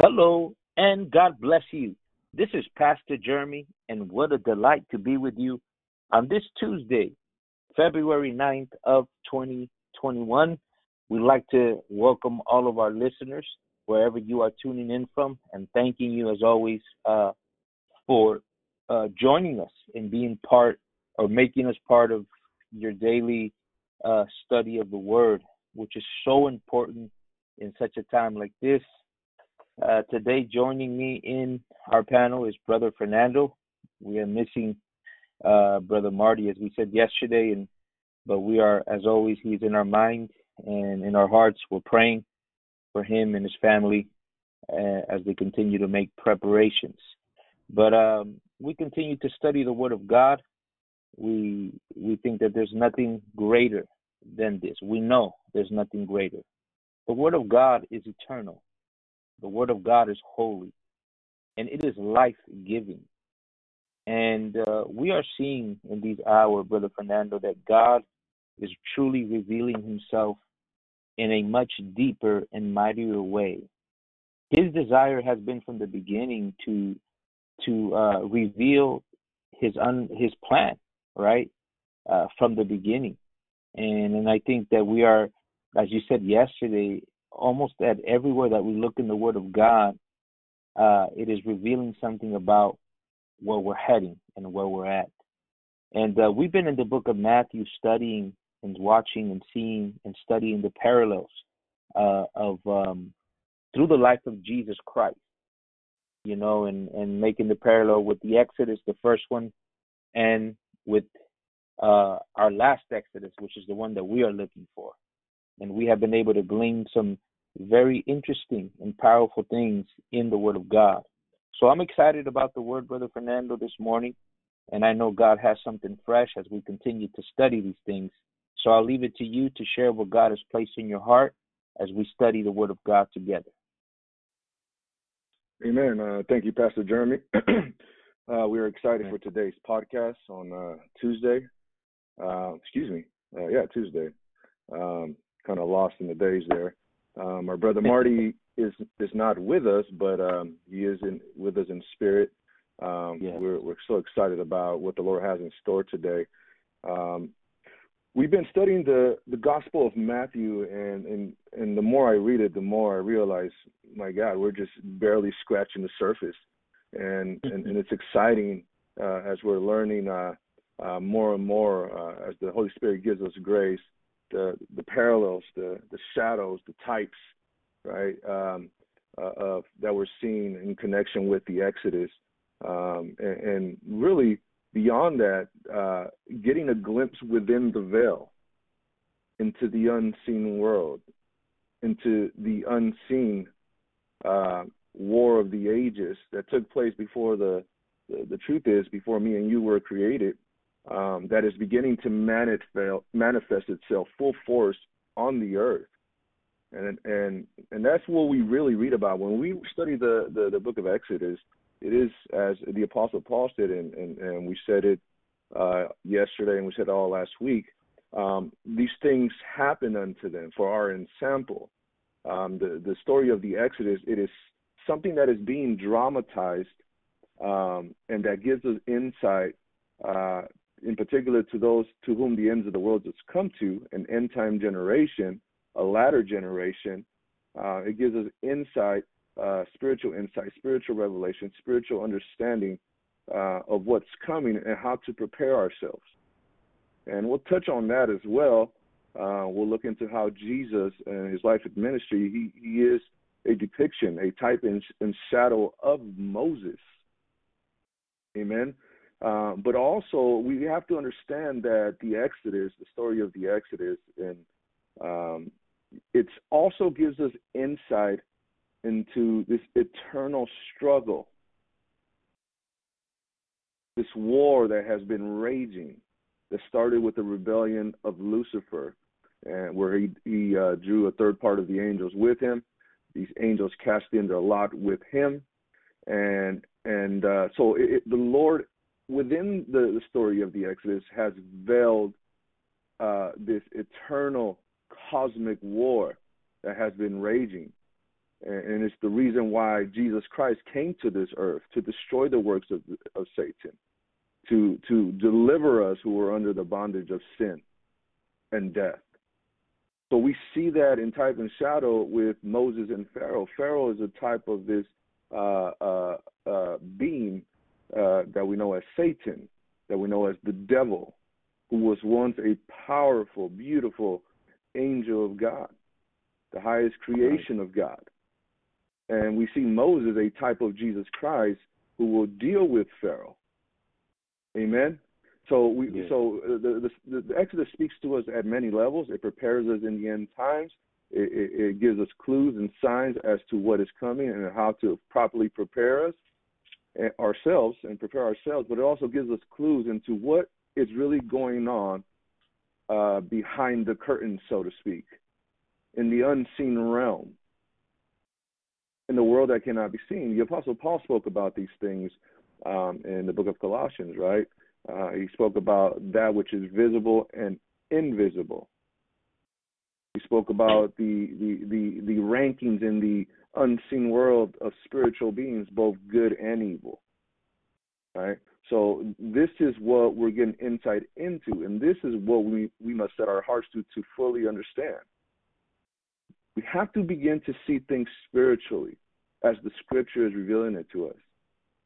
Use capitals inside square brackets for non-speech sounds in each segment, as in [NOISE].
Hello and God bless you. This is Pastor Jeremy, and what a delight to be with you on this Tuesday, February 9th of 2021. We'd like to welcome all of our listeners wherever you are tuning in from, and thanking you as always uh, for uh, joining us and being part or making us part of your daily uh, study of the Word, which is so important in such a time like this uh, today, joining me in our panel is Brother Fernando. We are missing uh, Brother Marty, as we said yesterday, and but we are, as always, he's in our mind and in our hearts. We're praying for him and his family uh, as they continue to make preparations. But um, we continue to study the Word of God. We we think that there's nothing greater than this. We know there's nothing greater. The Word of God is eternal. The Word of God is holy and it is life giving. And uh, we are seeing in these hours, Brother Fernando, that God is truly revealing Himself in a much deeper and mightier way. His desire has been from the beginning to to uh, reveal His un, His plan, right, uh, from the beginning. And and I think that we are, as you said yesterday, almost at everywhere that we look in the Word of God, uh, it is revealing something about where we're heading and where we're at. And uh, we've been in the book of Matthew studying and watching and seeing and studying the parallels uh, of um, through the life of Jesus Christ, you know, and, and making the parallel with the Exodus, the first one, and with uh, our last Exodus, which is the one that we are looking for. And we have been able to glean some very interesting and powerful things in the Word of God. So I'm excited about the Word, Brother Fernando, this morning. And I know God has something fresh as we continue to study these things. So I'll leave it to you to share what God has placed in your heart as we study the Word of God together. Amen. Uh, thank you, Pastor Jeremy. [CLEARS THROAT] uh, we are excited for today's podcast on uh, Tuesday. Uh, excuse me. Uh, yeah, Tuesday. Um, kind of lost in the days there. Um, our brother Marty is is not with us, but um, he is in with us in spirit. Um, yeah. We're we're so excited about what the Lord has in store today. Um, we've been studying the the Gospel of Matthew, and and and the more I read it, the more I realize, my God, we're just barely scratching the surface, and and, and it's exciting uh, as we're learning uh, uh, more and more uh, as the Holy Spirit gives us grace the the parallels, the the shadows, the types, right, um, uh, of that we're seeing in connection with the Exodus, um, and, and, really beyond that, uh, getting a glimpse within the veil into the unseen world, into the unseen uh, war of the ages that took place before the, the the truth is before me and you were created um, that is beginning to manifest, manifest itself full force on the earth. And and and that's what we really read about when we study the the, the book of Exodus. It is as the apostle Paul said, and and, and we said it uh, yesterday, and we said it all last week. Um, these things happen unto them for our ensample. Um, the the story of the Exodus it is something that is being dramatized, um, and that gives us insight uh, in particular to those to whom the ends of the world has come to, an end time generation, a latter generation. Uh, it gives us insight, uh, spiritual insight, spiritual revelation, spiritual understanding uh, of what's coming and how to prepare ourselves. And we'll touch on that as well. Uh, we'll look into how Jesus and his life and ministry, he, he is a depiction, a type and, shadow of Moses. Amen. Uh, but also, we have to understand that the Exodus, the story of the Exodus, and um, it also gives us insight into this eternal struggle, this war that has been raging, that started with the rebellion of Lucifer, and where he he uh, drew a third part of the angels with him. These angels cast in their lot with him, and and uh, so it, the Lord within the, the story of the Exodus has veiled uh, this eternal cosmic war that has been raging. and it's the reason why Jesus Christ came to this earth to destroy the works of, of Satan, to to deliver us who are under the bondage of sin and death. So we see that in type and shadow with Moses and Pharaoh. Pharaoh is a type of this uh, uh, uh, being uh, that we know as Satan, that we know as the devil, who was once a powerful, beautiful angel of God, the highest creation of God. And we see Moses, a type of Jesus Christ, who will deal with Pharaoh. Amen. So we yeah. so uh, the, the, the Exodus speaks to us at many levels. It prepares us in the end times. It, it, it gives us clues and signs as to what is coming and how to properly prepare us ourselves and prepare ourselves. But it also gives us clues into what is really going on uh, behind the curtain, so to speak, in the unseen realm, in the world that cannot be seen. The Apostle Paul spoke about these things um, in the book of Colossians, right? Uh, he spoke about that which is visible and invisible. He spoke about the, the, the, the rankings in the unseen world of spiritual beings, both good and evil. Right? So this is what we're getting insight into, and this is what we, we must set our hearts to to fully understand. We have to begin to see things spiritually as the scripture is revealing it to us.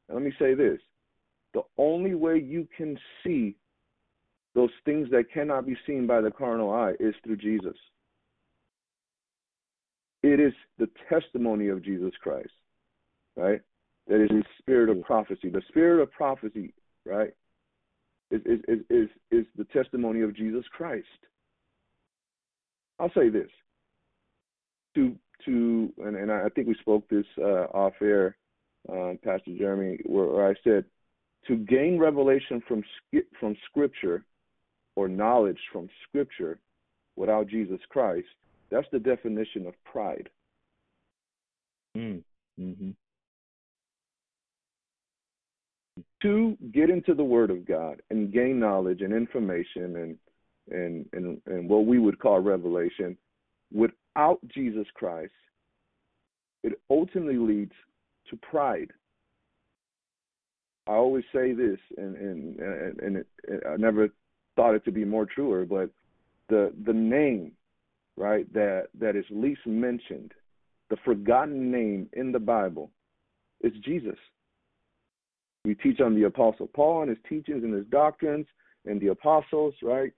And let me say this the only way you can see those things that cannot be seen by the carnal eye is through Jesus. It is the testimony of Jesus Christ, right? That is the spirit of prophecy. The spirit of prophecy, right, is is is is, the testimony of Jesus Christ. I'll say this to to and, and I think we spoke this uh, off air, uh, Pastor Jeremy, where, where I said to gain revelation from from Scripture or knowledge from Scripture without Jesus Christ, that's the definition of pride. Mm. Mm-hmm. To get into the Word of God and gain knowledge and information and and and, and what we would call revelation without Jesus Christ, it ultimately leads to pride. I always say this, and and and, and it, I never thought it to be more truer, but the the name, right, that that is least mentioned, the forgotten name in the Bible, is Jesus. We teach on the Apostle Paul and his teachings and his doctrines, and the apostles, right?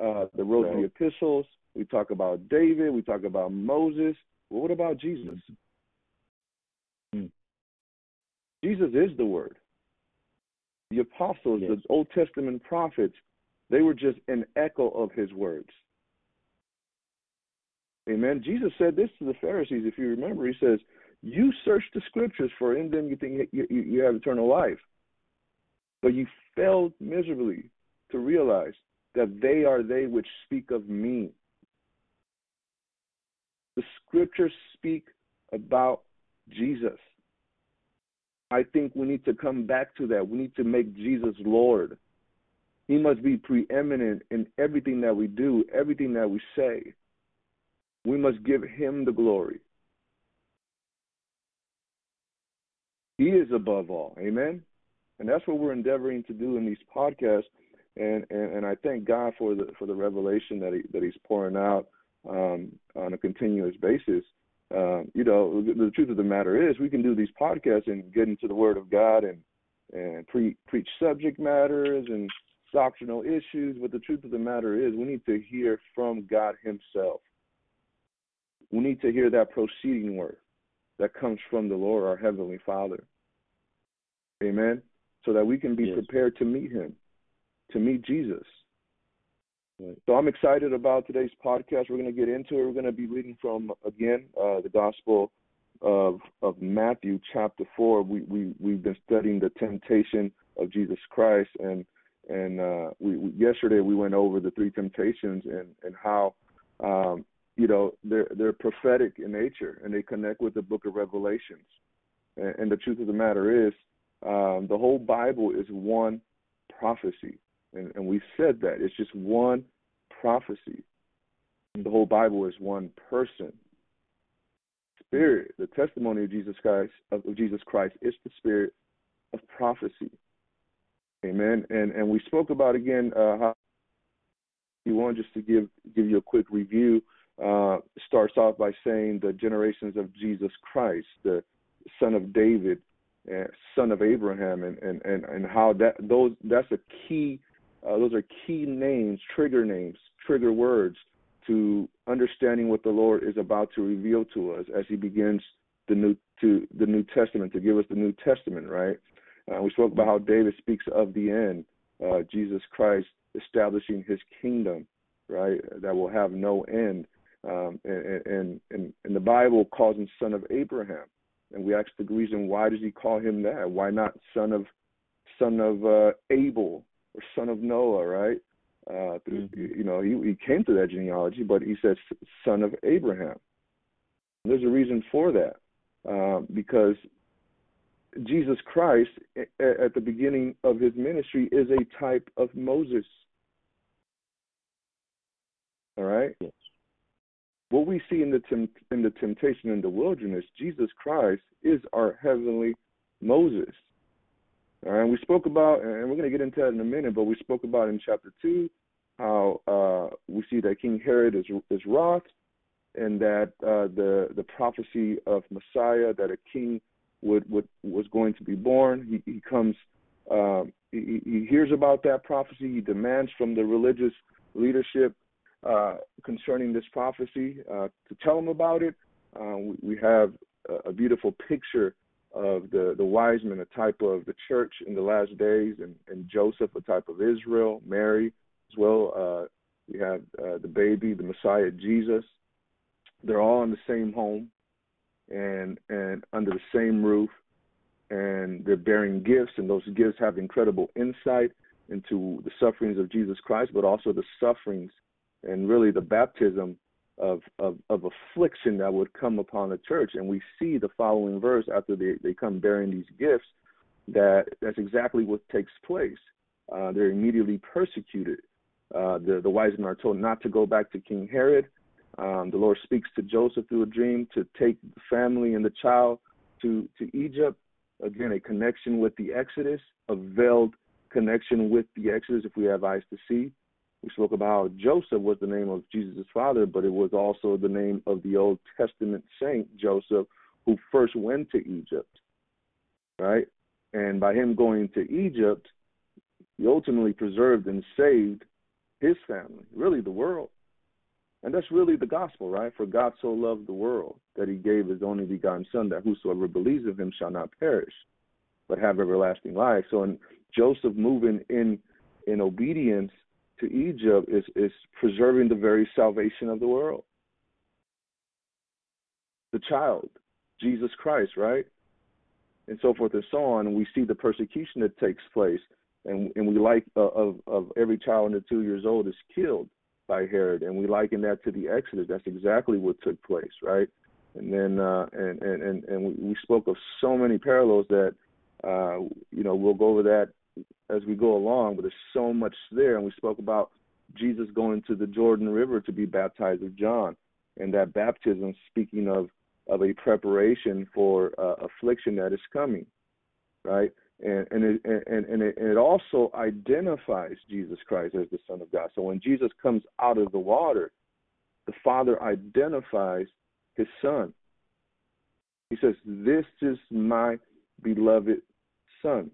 Uh, the wrote right. the epistles. We talk about David. We talk about Moses. Well, what about Jesus? Mm. Jesus is the Word the apostles, yes. the Old Testament prophets, they were just an echo of his words. Amen. Jesus said this to the Pharisees, if you remember. He says, You search the scriptures, for in them you think you, you, you have eternal life. But you failed miserably to realize that they are they which speak of me. The scriptures speak about Jesus. I think we need to come back to that. We need to make Jesus Lord. He must be preeminent in everything that we do, everything that we say. We must give him the glory. He is above all. Amen. And that's what we're endeavoring to do in these podcasts. And, and, and I thank God for the for the revelation that he that he's pouring out um, on a continuous basis. Um, you know, the, the, truth of the matter is, we can do these podcasts and get into the Word of God and and pre- preach subject matters and doctrinal issues. But the truth of the matter is, we need to hear from God Himself. We need to hear that proceeding word that comes from the Lord, our Heavenly Father. Amen. So that we can be yes. prepared to meet Him, to meet Jesus. So I'm excited about today's podcast. We're going to get into it. We're going to be reading from again uh, the Gospel of of Matthew, chapter four. We we we've been studying the temptation of Jesus Christ, and and uh, we, we yesterday we went over the three temptations and and how um, you know they're they're prophetic in nature and they connect with the Book of Revelations. And, and the truth of the matter is, um, the whole Bible is one prophecy and, and we said that it's just one prophecy. The whole Bible is one person spirit, the testimony of Jesus Christ of Jesus Christ is the spirit of prophecy. Amen. And and we spoke about again uh, how you want just to give give you a quick review. Uh, starts off by saying the generations of Jesus Christ, the son of David, uh, son of Abraham, and, and and and how that those that's a key. Uh, those are key names, trigger names, trigger words to understanding what the Lord is about to reveal to us as He begins the new to the New Testament to give us the New Testament, right? Uh, we spoke about how David speaks of the end, uh, Jesus Christ establishing His kingdom, right? That will have no end, um, and, and and and the Bible calls him son of Abraham, and we ask the reason why does He call him that? Why not son of son of uh, Abel or son of Noah, right? Uh, through, mm-hmm. You know, he, he came through that genealogy, but he says son of Abraham. There's a reason for that, uh, because Jesus Christ, at the beginning of his ministry, is a type of Moses. All right. Yes. What we see in the temp- in the temptation in the wilderness, Jesus Christ is our heavenly Moses. And we spoke about, and we're going to get into that in a minute, but we spoke about in chapter two how uh, we see that King Herod is is wroth, and that uh, the the prophecy of Messiah that a king would, would was going to be born. He, he comes, um, he, he hears about that prophecy. He demands from the religious leadership uh, concerning this prophecy uh, to tell them about it. Uh, we, we have a, a beautiful picture of the, the wise men, a type of the church in the last days, and, and Joseph, a type of Israel, Mary as well. Uh, we have uh, the baby, the Messiah, Jesus. They're all in the same home and and under the same roof, and they're bearing gifts, and those gifts have incredible insight into the sufferings of Jesus Christ, but also the sufferings and really the baptism of, of, of affliction that would come upon the church. And we see the following verse after they, they come bearing these gifts that that's exactly what takes place. Uh, they're immediately persecuted. Uh, the, the wise men are told not to go back to King Herod. Um, the Lord speaks to Joseph through a dream to take the family and the child to, to Egypt. Again, a connection with the Exodus, a veiled connection with the Exodus if we have eyes to see. We spoke about how Joseph was the name of Jesus' father, but it was also the name of the Old Testament saint Joseph who first went to Egypt. Right? And by him going to Egypt, he ultimately preserved and saved his family, really the world. And that's really the gospel, right? For God so loved the world that he gave his only begotten Son, that whosoever believes in him shall not perish, but have everlasting life. So, in Joseph moving in in obedience to Egypt is, is preserving the very salvation of the world. The child, Jesus Christ, right? And so forth and so on. We see the persecution that takes place. And, and we like uh, of, of every child under two years old is killed by Herod. And we liken that to the Exodus. That's exactly what took place, right? And then, uh, and, and, and, and we, we spoke of so many parallels that, uh, you know, we'll go over that as we go along, but there's so much there. And we spoke about Jesus going to the Jordan River to be baptized of John, and that baptism speaking of of a preparation for uh, affliction that is coming, right? And and it, and and it, and it also identifies Jesus Christ as the Son of God. So when Jesus comes out of the water, the Father identifies His Son. He says, "This is my beloved Son."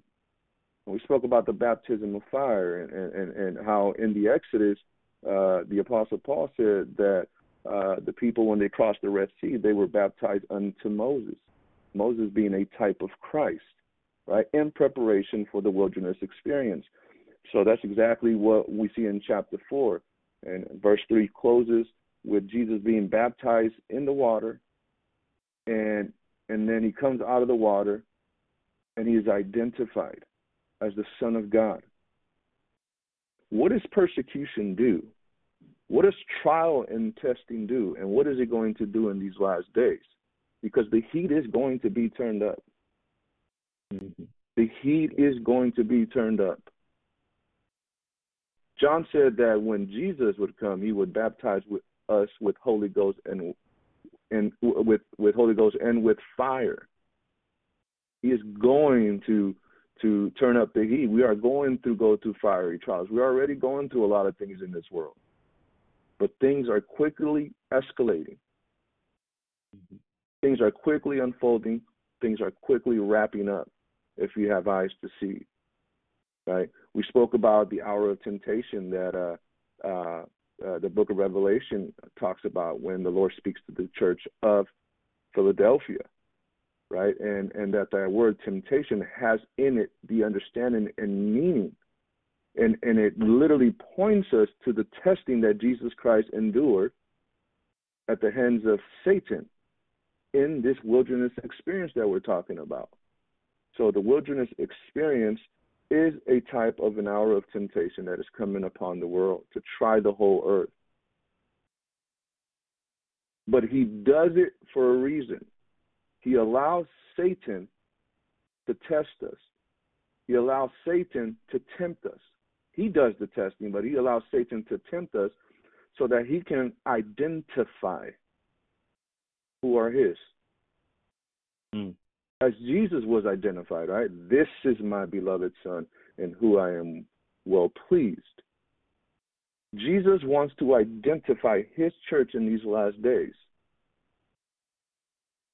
We spoke about the baptism of fire and, and, and how in the Exodus, uh, the Apostle Paul said that uh, the people, when they crossed the Red Sea, they were baptized unto Moses. Moses being a type of Christ, right, in preparation for the wilderness experience. So that's exactly what we see in chapter 4. And verse 3 closes with Jesus being baptized in the water, and and then he comes out of the water, and he is identified as the Son of God. What does persecution do? What does trial and testing do? And what is it going to do in these last days? Because the heat is going to be turned up. Mm-hmm. The heat is going to be turned up. John said that when Jesus would come, he would baptize with us with Holy Ghost and and with with Holy Ghost and with fire. He is going to to turn up the heat. We are going to go through fiery trials. We're already going through a lot of things in this world. But things are quickly escalating. Mm-hmm. Things are quickly unfolding. Things are quickly wrapping up if you have eyes to see. Right? We spoke about the hour of temptation that uh, uh, uh, the book of Revelation talks about when the Lord speaks to the church of Philadelphia right? And and that that word temptation has in it the understanding and meaning. And and it literally points us to the testing that Jesus Christ endured at the hands of Satan in this wilderness experience that we're talking about. So the wilderness experience is a type of an hour of temptation that is coming upon the world to try the whole earth. But he does it for a reason. He allows Satan to test us. He allows Satan to tempt us. He does the testing, but he allows Satan to tempt us so that he can identify who are his. Mm. As Jesus was identified, right? This is my beloved Son in who I am well pleased. Jesus wants to identify his church in these last days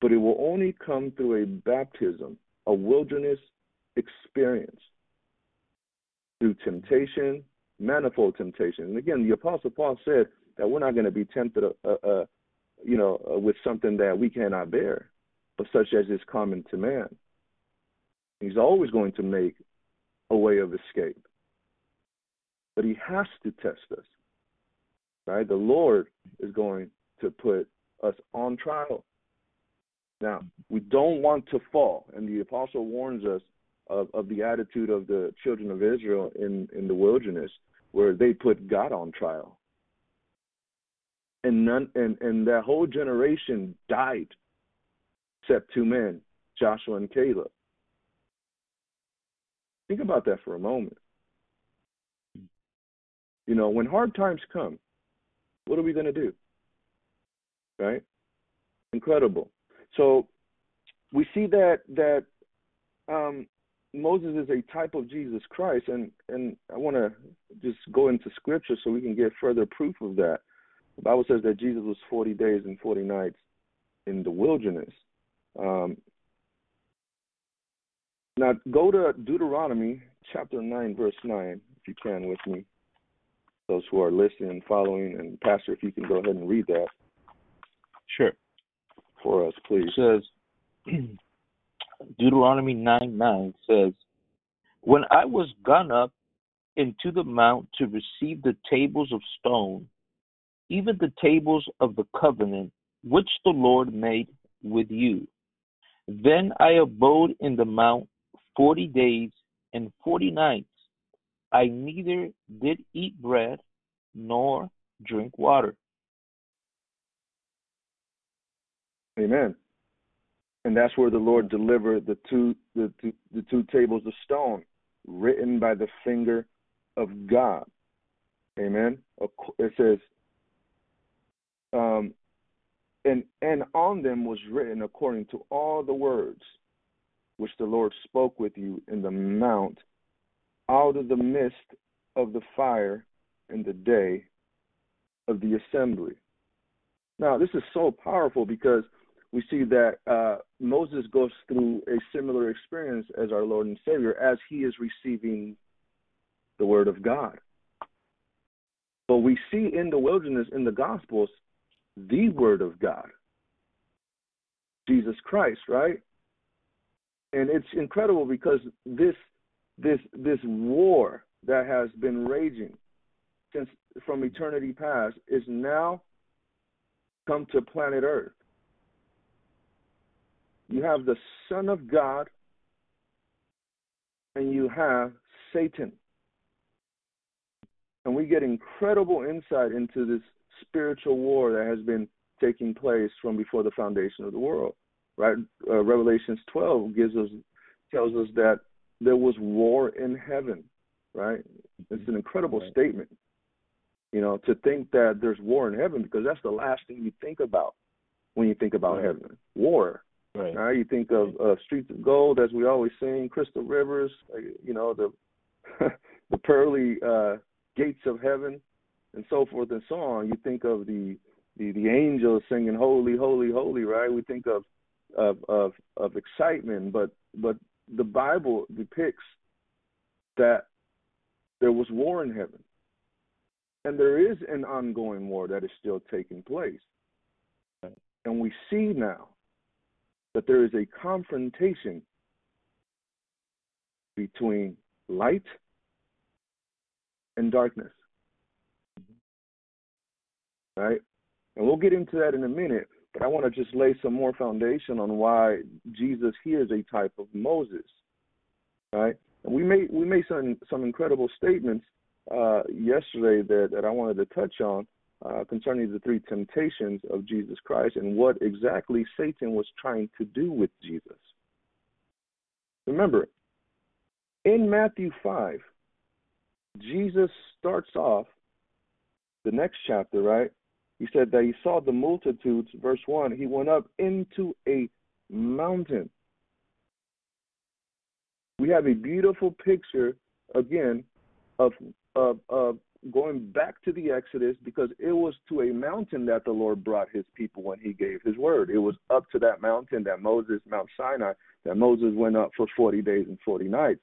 but it will only come through a baptism, a wilderness experience, through temptation, manifold temptation. And again, the Apostle Paul said that we're not going to be tempted, uh, uh, you know, uh, with something that we cannot bear, but such as is common to man. He's always going to make a way of escape, but he has to test us. Right? The Lord is going to put us on trial now, we don't want to fall, and the apostle warns us of, of the attitude of the children of Israel in, in the wilderness, where they put God on trial. And none and, and that whole generation died except two men, Joshua and Caleb. Think about that for a moment. You know, when hard times come, what are we going to do? Right? Incredible. So we see that that um, Moses is a type of Jesus Christ, and and I want to just go into Scripture so we can get further proof of that. The Bible says that Jesus was 40 days and 40 nights in the wilderness. Um, now go to Deuteronomy chapter 9, verse 9, if you can, with me. Those who are listening following, and Pastor, if you can go ahead and read that. For us, please. It says [CLEARS THROAT] Deuteronomy 9 9 says, When I was gone up into the mount to receive the tables of stone, even the tables of the covenant which the Lord made with you. Then I abode in the mount forty days and forty nights. I neither did eat bread nor drink water. Amen. And that's where the Lord delivered the two the, the, the two tables of stone written by the finger of God. Amen. It says, um, and and on them was written according to all the words which the Lord spoke with you in the mount out of the midst of the fire in the day of the assembly. Now, this is so powerful because we see that uh, Moses goes through a similar experience as our Lord and Savior as he is receiving the Word of God. But we see in the wilderness, in the Gospels, the Word of God, Jesus Christ, right? And it's incredible because this this this war that has been raging since from eternity past is now come to planet Earth you have the Son of God and you have Satan. And we get incredible insight into this spiritual war that has been taking place from before the foundation of the world. Right? Uh, Revelations 12 gives us tells us that there was war in heaven. Right? It's an incredible right. statement. You know, to think that there's war in heaven because that's the last thing you think about when you think about Right. heaven. War. Right. Now you think of uh, streets of gold, as we always sing, crystal rivers. uh, You know the [LAUGHS] the pearly uh, gates of heaven, and so forth and so on. You think of the the the angels singing holy, holy, holy. Right? We think of of of of excitement, but but the Bible depicts that there was war in heaven, and there is an ongoing war that is still taking place, and we see now that there is a confrontation between light and darkness. Right? And we'll get into that in a minute, but I want to just lay some more foundation on why Jesus here is a type of Moses. Right? And we made we made some some incredible statements uh, yesterday that, that I wanted to touch on uh, concerning the three temptations of Jesus Christ and what exactly Satan was trying to do with Jesus. Remember, in Matthew 5, Jesus starts off the next chapter, right? He said that he saw the multitudes, verse 1, he went up into a mountain. We have a beautiful picture, again, of, of, of going back to the Exodus because it was to a mountain that the Lord brought his people when he gave his word. It was up to that mountain that Moses, Mount Sinai, that Moses went up for 40 days and 40 nights.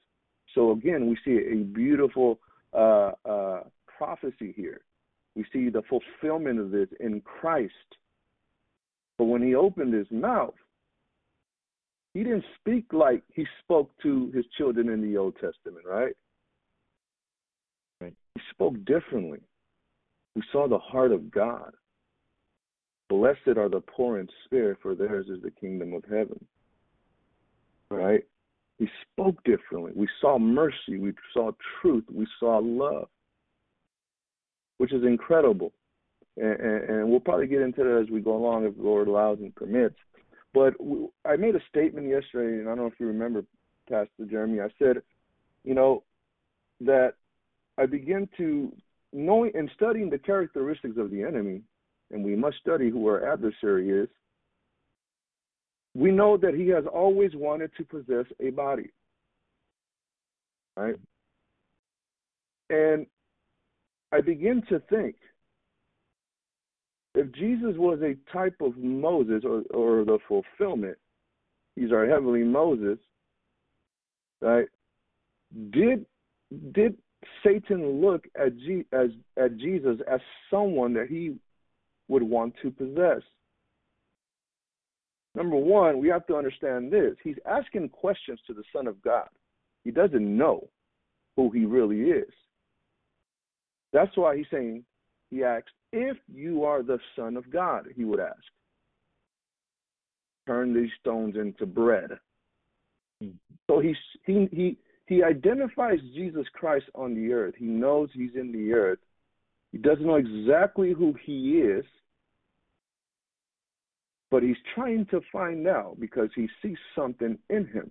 So again, we see a beautiful uh, uh, prophecy here. We see the fulfillment of this in Christ. But when he opened his mouth, he didn't speak like he spoke to his children in the Old Testament, right? He spoke differently. We saw the heart of God. Blessed are the poor in spirit, for theirs is the kingdom of heaven. Right? He spoke differently. We saw mercy. We saw truth. We saw love, which is incredible. And, and, and we'll probably get into that as we go along if the Lord allows and permits. But we, I made a statement yesterday, and I don't know if you remember, Pastor Jeremy. I said, you know, that I begin to knowing and studying the characteristics of the enemy, and we must study who our adversary is. We know that he has always wanted to possess a body, right? And I begin to think if Jesus was a type of Moses or, or the fulfillment, he's our heavenly Moses, right? Did did Satan look at G, as at Jesus as someone that he would want to possess? Number one, we have to understand this. He's asking questions to the Son of God. He doesn't know who he really is. That's why he's saying, he asks, if you are the Son of God, he would ask. Turn these stones into bread. Mm-hmm. So he he he he identifies Jesus Christ on the earth. He knows he's in the earth. He doesn't know exactly who he is, but he's trying to find out because he sees something in him.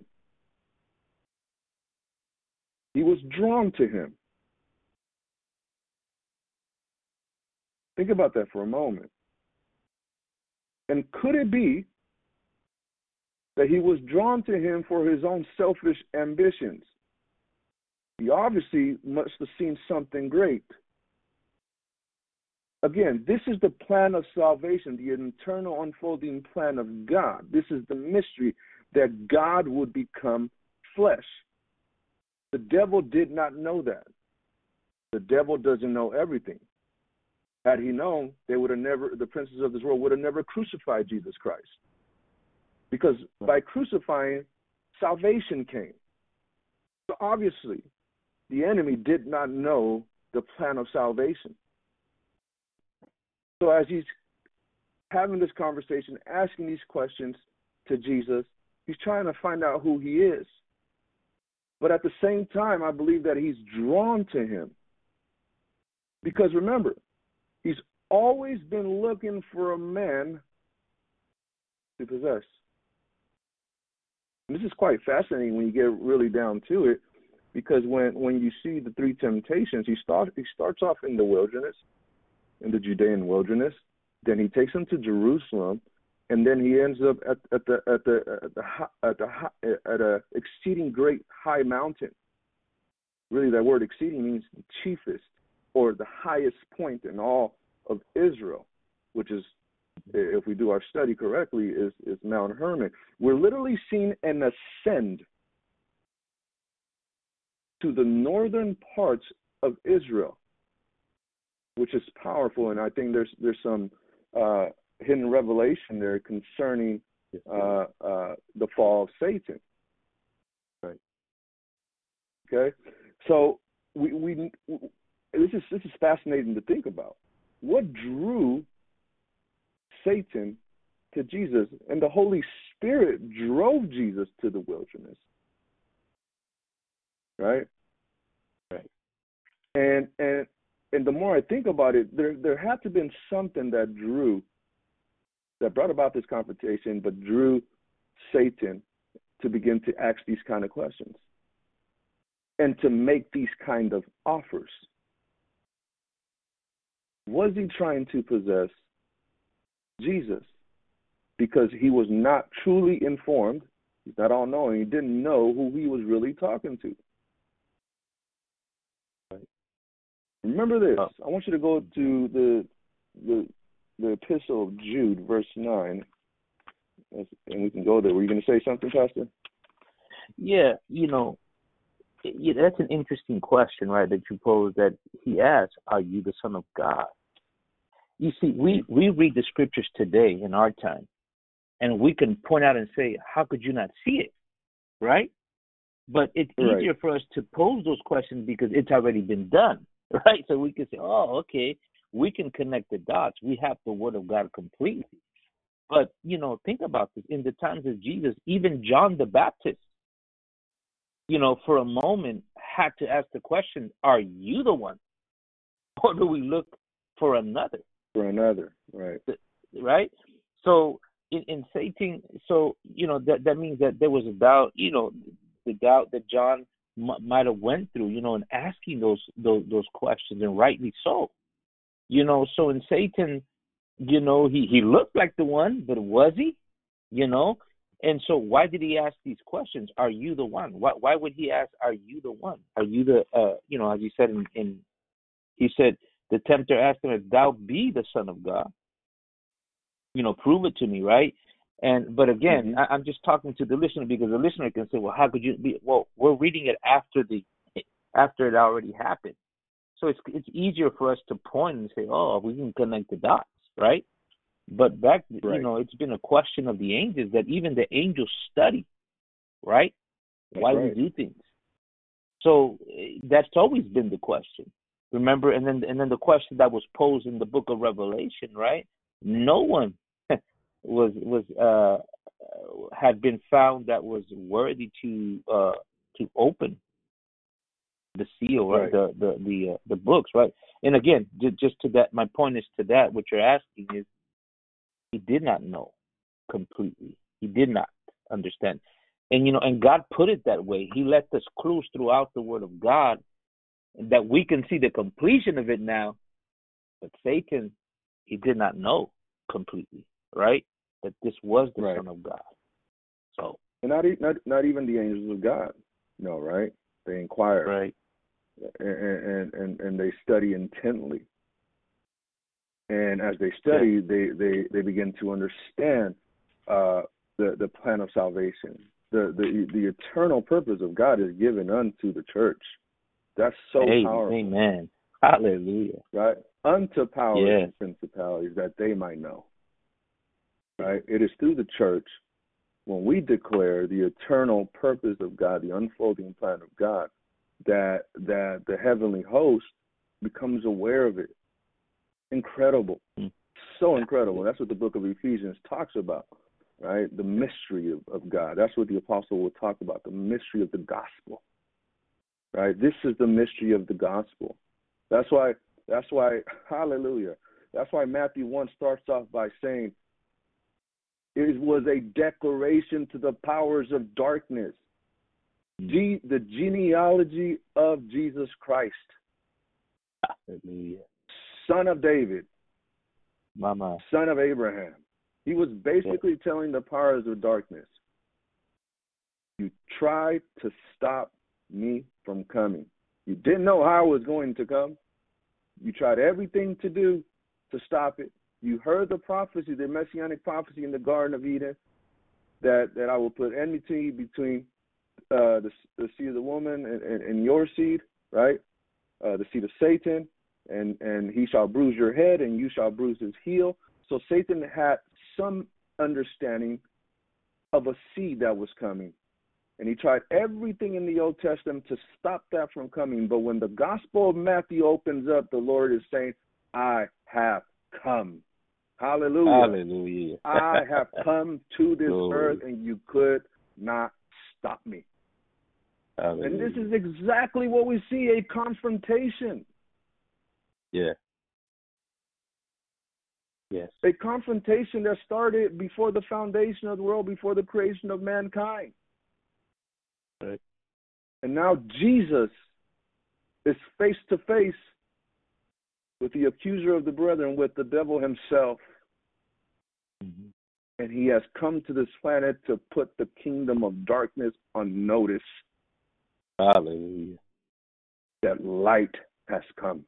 He was drawn to him. Think about that for a moment. And could it be that he was drawn to him for his own selfish ambitions? He obviously must have seen something great. Again, this is the plan of salvation, the eternal unfolding plan of God. This is the mystery that God would become flesh. The devil did not know that. The devil doesn't know everything. Had he known, they would have never the princes of this world would have never crucified Jesus Christ. Because by crucifying, salvation came. So obviously, the enemy did not know the plan of salvation. So as he's having this conversation, asking these questions to Jesus, he's trying to find out who he is. But at the same time, I believe that he's drawn to him. Because remember, he's always been looking for a man to possess. And this is quite fascinating when you get really down to it, because when when you see the three temptations, he start he starts off in the wilderness, in the Judean wilderness. Then he takes them to Jerusalem, and then he ends up at, at the at the at the at the at a exceeding great high mountain. Really, that word exceeding means the chiefest or the highest point in all of Israel, which is, if we do our study correctly, is is Mount Hermon. We're literally seeing an ascend to the northern parts of Israel, which is powerful, and I think there's there's some uh, hidden revelation there concerning uh, uh, the fall of Satan. Right. Okay. So we, we this is this is fascinating to think about. What drew Satan to Jesus, and the Holy Spirit drove Jesus to the wilderness. Right. Right. And and and the more I think about it, there there had to have been something that drew that brought about this confrontation, but drew Satan to begin to ask these kind of questions and to make these kind of offers. Was he trying to possess Jesus? Because he was not truly informed, he's not all knowing, he didn't know who he was really talking to. Remember this. Oh. I want you to go to the the the epistle of Jude, verse nine, and we can go there. Were you going to say something, Pastor? Yeah, you know, yeah, that's an interesting question, right? That you pose. That he asks, "Are you the Son of God?" You see, we we read the scriptures today in our time, and we can point out and say, "How could you not see it?" Right? But it's right. easier for us to pose those questions because it's already been done, [LAUGHS] right? So we can say, "Oh, okay, we can connect the dots. We have the Word of God completely." But you know, think about this. In the times of Jesus, even John the Baptist you know, for a moment had to ask the question, are you the one? [LAUGHS] Or do we look for another? For another, right. Right? So in, in Satan, so, you know, that, that means that there was a doubt, you know, the doubt that John m- might have went through, you know, and asking those, those, those questions, and rightly so. You know, so in Satan, you know, he, he looked like the one, but was he? You know, and so, why did he ask these questions? Are you the one? Why, why would he ask, Are you the one? Are you the, uh, you know, as he said in, in, he said, the tempter asked him, If thou be the Son of God, you know, prove it to me, right? And, but again, mm-hmm. I, I'm just talking to the listener because the listener can say, Well, how could you be? Well, we're reading it after the, after it already happened. So it's, it's easier for us to point and say, Oh, we can connect the dots, right? But back, right. you know, it's been a question of the angels that even the angels study, right? That's Why right. we do things. So eh, that's always been the question. Remember, and then and then the question that was posed in the book of Revelation, right? No one was was uh had been found that was worthy to uh to open the seal, right? The the the uh, the books, right? And again, just to that, my point is to that. What you're asking is he did not know completely. He did not understand. And you know, and God put it that way. He left us clues throughout the Word of God that we can see the completion of it now. But Satan, he did not know completely, right? That this was the right. Son of God. So and not not not even the angels of God. No, right? They inquire, right, and and and, and they study intently and as they study, yeah. they, they, they begin to understand uh, the, the plan of salvation. The, the, the eternal purpose of God is given unto the church. That's so Amen. powerful. Amen. Hallelujah. Right? Unto powers yeah. and principalities that they might know. Right? It is through the church when we declare the eternal purpose of God, the unfolding plan of God, that that the heavenly host becomes aware of it incredible. Mm. So incredible. That's what the book of Ephesians talks about, right? The mystery of, of God. That's what the apostle will talk about, the mystery of the gospel. Right? This is the mystery of the gospel. That's why that's why [LAUGHS] hallelujah. That's why Matthew 1 starts off by saying it was a declaration to the powers of darkness. G- the genealogy of Jesus Christ. Hallelujah son of David, Mama, son of Abraham, He was basically telling the powers of darkness, You tried to stop me from coming. You didn't know how I was going to come. You tried everything to do to stop it. You heard the prophecy, the messianic prophecy in the Garden of Eden, that, that I will put enmity between uh, the, the seed of the woman and, and, and your seed, right? Uh, the seed of Satan, and and he shall bruise your head, and you shall bruise his heel. So Satan had some understanding of a seed that was coming. And he tried everything in the Old Testament to stop that from coming. But when the Gospel of Matthew opens up, the Lord is saying, I have come. Hallelujah. Hallelujah. I have [LAUGHS] come to this Glory. earth and you could not stop me. Hallelujah. And this is exactly what we see a confrontation. yeah. Yes. A confrontation that started before the foundation of the world, before the creation of mankind. Right. And now Jesus is face to face with the accuser of the brethren, with the devil himself. Mhm. And he has come to this planet to put the kingdom of darkness on notice Hallelujah. that light has come.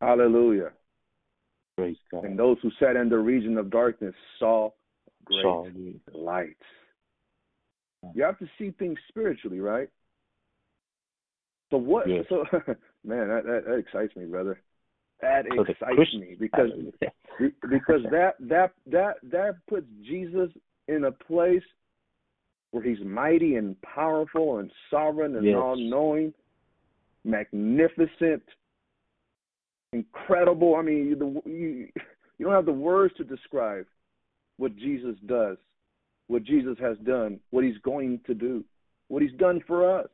Hallelujah. Praise God. And those who sat in the region of darkness saw great Saw light. You have to see things spiritually, right? So what? Yes. So [LAUGHS] man, that, that that excites me, brother. That So excites me because [LAUGHS] because that that that that puts Jesus in a place where he's mighty and powerful and sovereign and Yes. all knowing, magnificent, incredible. I mean, you, the, you you don't have the words to describe what Jesus does, what Jesus has done, what he's going to do, what he's done for us.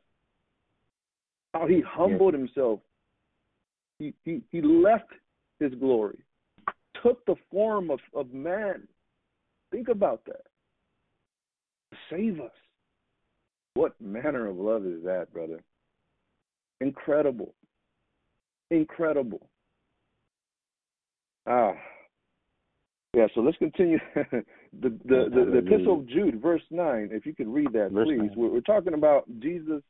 How he humbled himself. He, he he left his glory, took the form of, of man. Think about that. Save us. What manner of love is that, brother? Incredible. Incredible. Ah. Yeah, so let's continue. [LAUGHS] the, the, the, the Epistle of Jude, verse 9, if you could read that, Verse please. We're, we're talking about Jesus,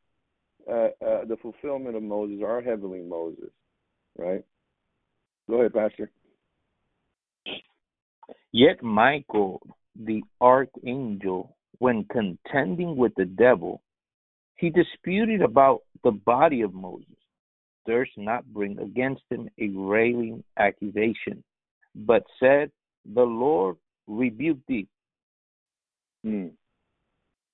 uh, uh, the fulfillment of Moses, our heavenly Moses, right? Go ahead, Pastor. Yet Michael, the archangel, when contending with the devil, he disputed about the body of Moses, durst not bring against him a railing accusation, but said, The Lord rebuke thee. Hmm.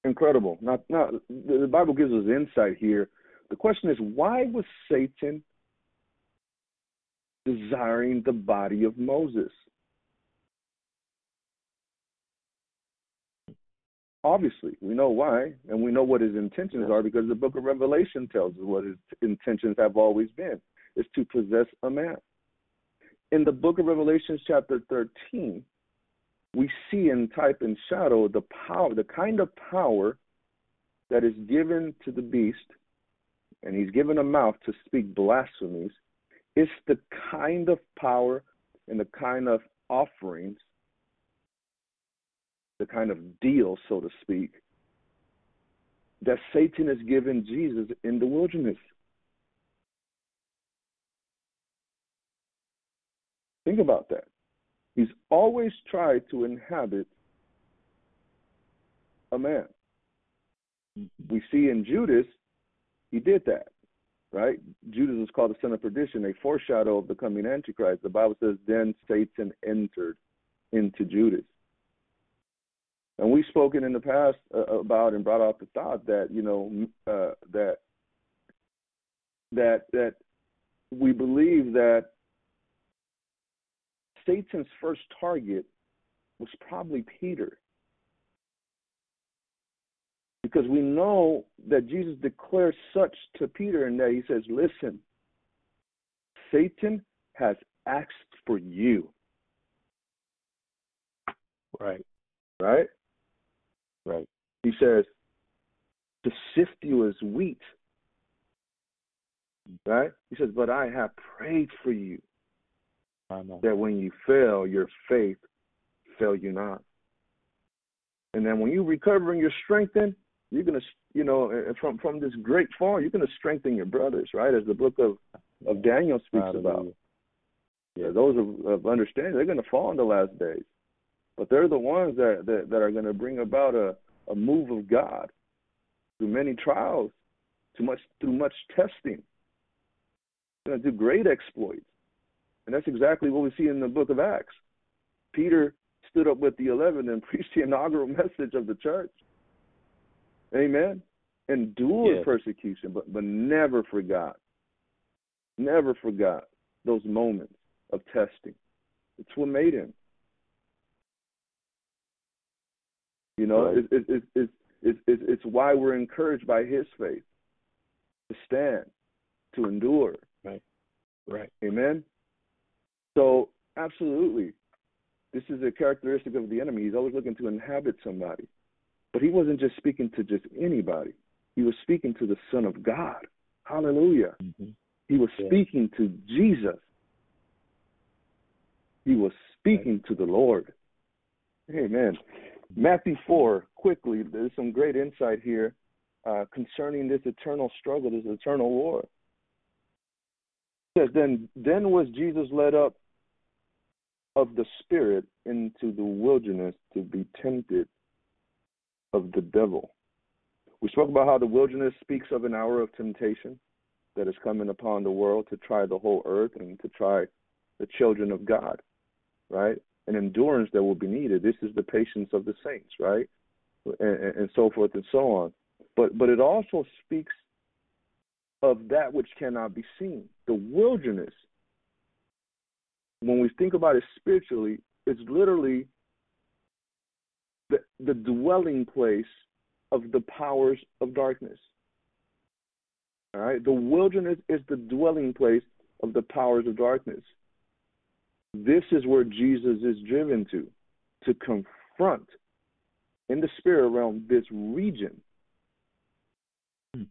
Incredible. Not, not, the the Bible gives us insight here. The question is, why was Satan desiring the body of Moses? Obviously, we know why, and we know what his intentions are because the book of Revelation tells us what his intentions have always been is to possess a man. In the book of Revelation, chapter 13, we see in type and shadow the power, the kind of power that is given to the beast, and he's given a mouth to speak blasphemies. It's the kind of power and the kind of offerings, the kind of deal, so to speak, that Satan has given Jesus in the wilderness. Think about that. He's always tried to inhabit a man. We see in Judas, he did that, right? Judas is called the son of perdition, a foreshadow of the coming Antichrist. The Bible says, then Satan entered into Judas. And we've spoken in the past uh, about and brought out the thought that you know uh, that that that we believe that Satan's first target was probably Peter. Because we know that Jesus declares such to Peter and that he says, Listen, Satan has asked for you. Right. Right? Right. He says, to sift you as wheat. Right? He says, But I have prayed for you I know. that when you fail, your faith fail you not. And then when you recover and you're strengthened, you're gonna, you know, uh, uh, from from this great fall, you're gonna strengthen your brothers, right? As the book of of Daniel speaks Hallelujah. about. Yeah, those of, of understanding, they're gonna fall in the last days, but they're the ones that that, that are gonna bring about a a move of God through many trials, too much through much testing. They're gonna do great exploits, and that's exactly what we see in the book of Acts. Peter stood up with the eleven and [LAUGHS] preached the inaugural message of the church. Amen. Endured persecution, but but never forgot. Never forgot those moments of testing. It's what made him. You know, right. it's, it's, it's, it's, it's, it's why we're encouraged by his faith to stand, to endure. Right. Right. Amen. So, absolutely, this is a characteristic of the enemy. He's always looking to inhabit somebody. But he wasn't just speaking to just anybody. He was speaking to the Son of God. Hallelujah. Mm-hmm. He was yeah. speaking to Jesus. He was speaking right. to the Lord. Amen. Matthew 4, quickly, there's some great insight here uh, concerning this eternal struggle, this eternal war. It says, then, then was Jesus led up of the Spirit into the wilderness to be tempted of the devil. We spoke about how the wilderness speaks of an hour of temptation that is coming upon the world to try the whole earth and to try the children of God, right? An endurance that will be needed. This is the patience of the saints, right? And, and so forth and so on. But but it also speaks of that which cannot be seen. The wilderness when we think about it spiritually, it's literally the, the dwelling place of the powers of darkness. All right? The wilderness is the dwelling place of the powers of darkness. This is where Jesus is driven to, to confront in the spirit realm this region.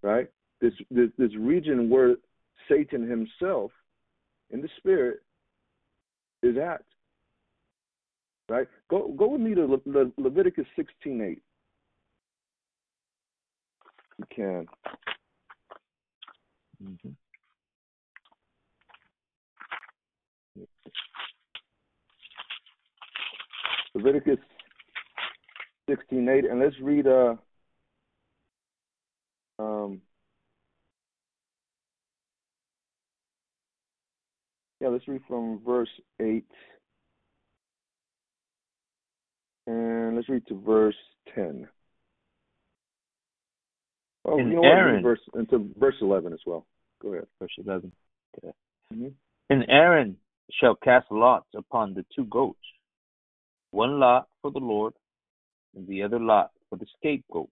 Right? This this, this region where Satan himself in the spirit is at. Right? Go go with me to Le- Le- Leviticus sixteen eight. You can. Mm-hmm. Leviticus sixteen eight, and let's read uh um Yeah, let's read from verse 8. And let's read to verse 10. Oh, and you know Aaron, what? Verse, into verse 11 as well. Go ahead. Verse 11. Okay. Mm-hmm. And Aaron shall cast lots upon the two goats, one lot for the Lord, and the other lot for the scapegoat.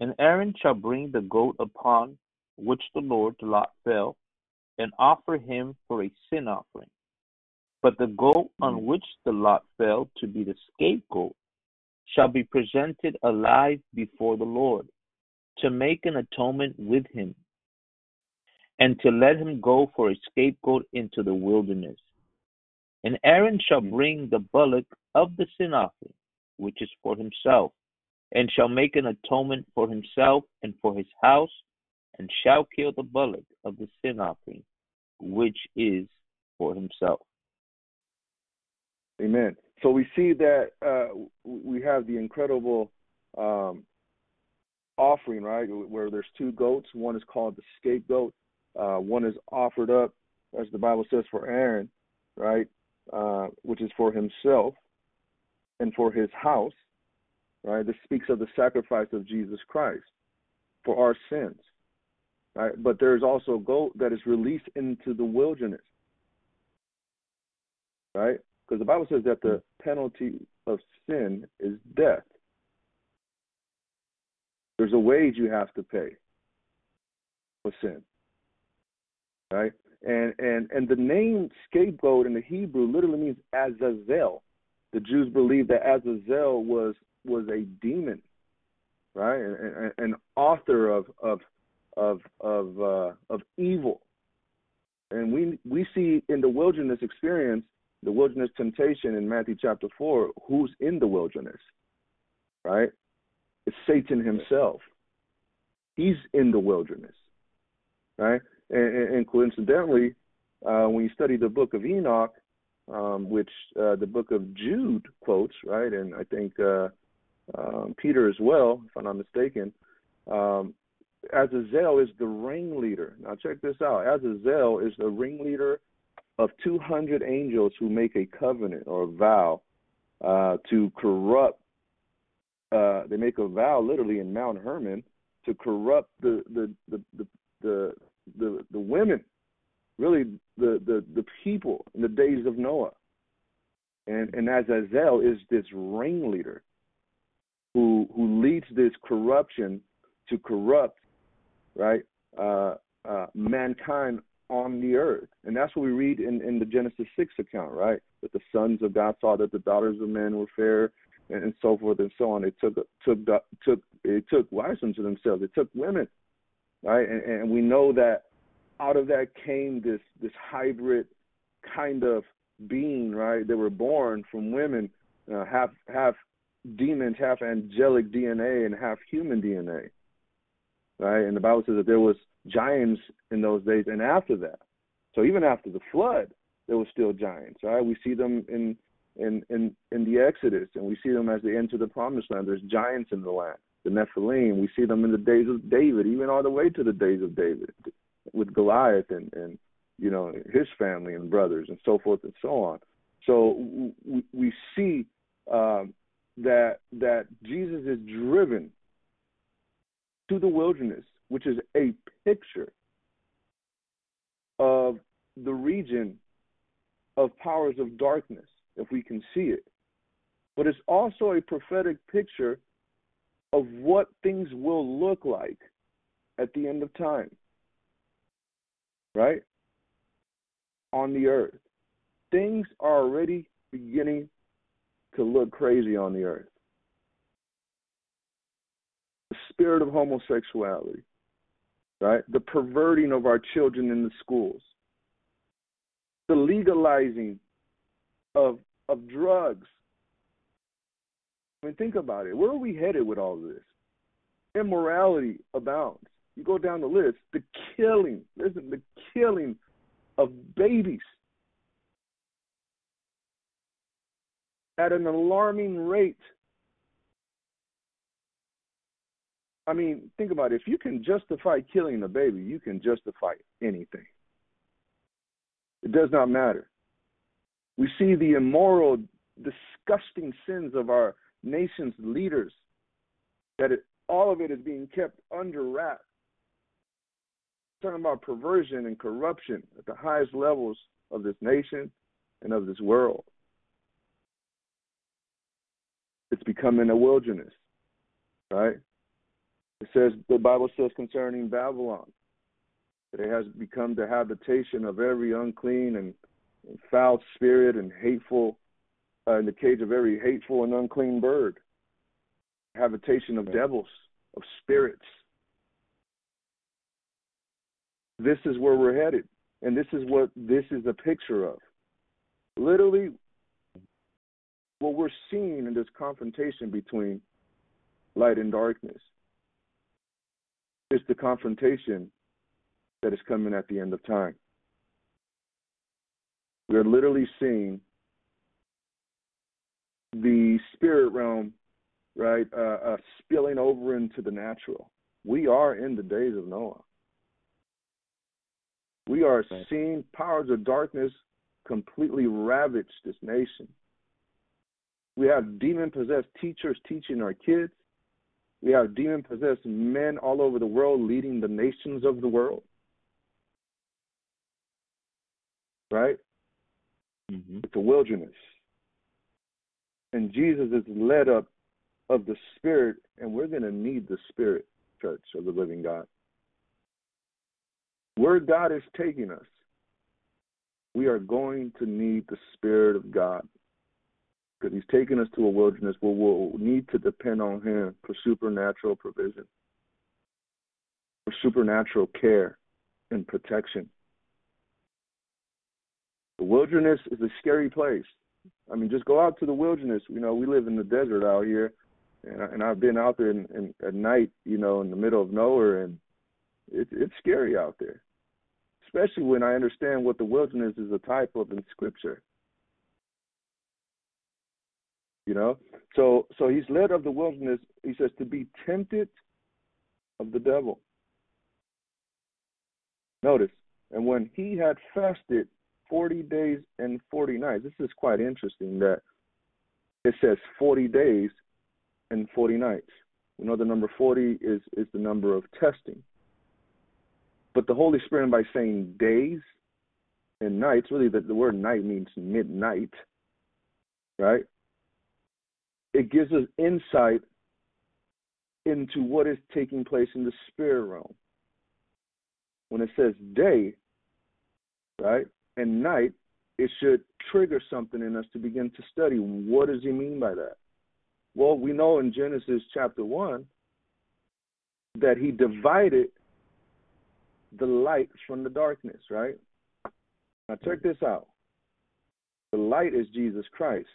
And Aaron shall bring the goat upon which the Lord's lot fell, and offer him for a sin offering. But the goat on mm. which the lot fell to be the scapegoat shall be presented alive before the Lord to make an atonement with him and to let him go for a scapegoat into the wilderness. And Aaron shall mm. bring the bullock of the sin offering, which is for himself, and shall make an atonement for himself and for his house and shall kill the bullock of the sin offering, which is for himself. Amen. So we see that uh, we have the incredible um, offering, right? Where there's two goats. One is called the scapegoat. Uh, one is offered up, as the Bible says, for Aaron, right? Uh, which is for himself and for his house, right? This speaks of the sacrifice of Jesus Christ for our sins. Right? But there's also a goat that is released into the wilderness. Right? Because the Bible says that the penalty of sin is death. There's a wage you have to pay for sin. Right? And and and the name scapegoat in the Hebrew literally means Azazel. The Jews believed that Azazel was was a demon, right? An, author of of of of uh, of evil. And we we see in the wilderness experience the wilderness temptation in Matthew chapter 4, who's in the wilderness? Right? It's Satan himself. He's in the wilderness. Right? And, and coincidentally, uh, when you study the book of Enoch, um, which uh, the book of Jude quotes, right, and I think uh, um, Peter as well, if I'm not mistaken, um, Azazel is the ringleader. Now check this out. Azazel is the ringleader of 200 angels who make a covenant or a vow uh, to corrupt. Uh, they make a vow literally in Mount Hermon to corrupt the the the the the, the, the women, really the, the the people in the days of Noah. And and Azazel is this ringleader who who leads this corruption to corrupt right uh, uh, mankind on the earth. And that's what we read in, in the Genesis 6 account, right? That the sons of God saw that the daughters of men were fair and, and so forth and so on. They took took took it took wives unto themselves. It took women, right? And, and we know that out of that came this this hybrid kind of being, right? They were born from women, uh, half half demons, half angelic DNA, and half human DNA, right? And the Bible says that there was giants in those days and after that. So even after the flood, there were still giants, right? We see them in in in in the Exodus, and we see them as they enter the Promised Land. There's giants in the land, the Nephilim. We see them in the days of David, even all the way to the days of David, with Goliath and and you know his family and brothers and so forth and so on. So we, we see um, that that Jesus is driven to the wilderness which is a picture of the region of powers of darkness, if we can see it. But it's also a prophetic picture of what things will look like at the end of time. Right? On the earth. Things are already beginning to look crazy on the earth. The spirit of homosexuality, right? The perverting of our children in the schools, the legalizing of of drugs. I mean, think about it. Where are we headed with all this? Immorality abounds. You go down the list. The killing, listen, the killing of babies at an alarming rate I mean, think about it. If you can justify killing a baby, you can justify anything. It does not matter. We see the immoral, disgusting sins of our nation's leaders, that it, all of it is being kept under wraps. Talking about perversion and corruption at the highest levels of this nation and of this world. It's becoming a wilderness, right? It says the Bible says concerning Babylon that it has become the habitation of every unclean and, and foul spirit and hateful, uh, in the cage of every hateful and unclean bird, habitation of devils, of spirits. This is where we're headed, and this is what this is a picture of. Literally, what we're seeing in this confrontation between light and darkness is the confrontation that is coming at the end of time. We are literally seeing the spirit realm, right, uh, uh, spilling over into the natural. We are in the days of Noah. We are right. seeing powers of darkness completely ravage this nation. We have demon possessed teachers teaching our kids. We have demon possessed men all over the world leading the nations of the world. Right? Mm-hmm. It's a wilderness. And Jesus is led up of the Spirit, and we're going to need the Spirit, church of the living God. Where God is taking us, we are going to need the Spirit of God because he's taken us to a wilderness where we'll need to depend on him for supernatural provision, for supernatural care and protection. The wilderness is a scary place. I mean, just go out to the wilderness. You know, we live in the desert out here, and, I, and I've been out there in, in, at night, you know, in the middle of nowhere, and it's it's scary out there, especially when I understand what the wilderness is a type of in Scripture. You know, so so he's led of the wilderness. He says to be tempted of the devil. Notice, and when he had fasted forty days and forty nights, this is quite interesting that it says forty days and forty nights. We know the number forty is is the number of testing. But the Holy Spirit, by saying days and nights, really the, the word night means midnight, right? It gives us insight into what is taking place in the spirit realm. When it says day, right, and night, it should trigger something in us to begin to study. What does he mean by that? Well, we know in Genesis chapter 1 that he divided the light from the darkness, right? Now, check this out. The light is Jesus Christ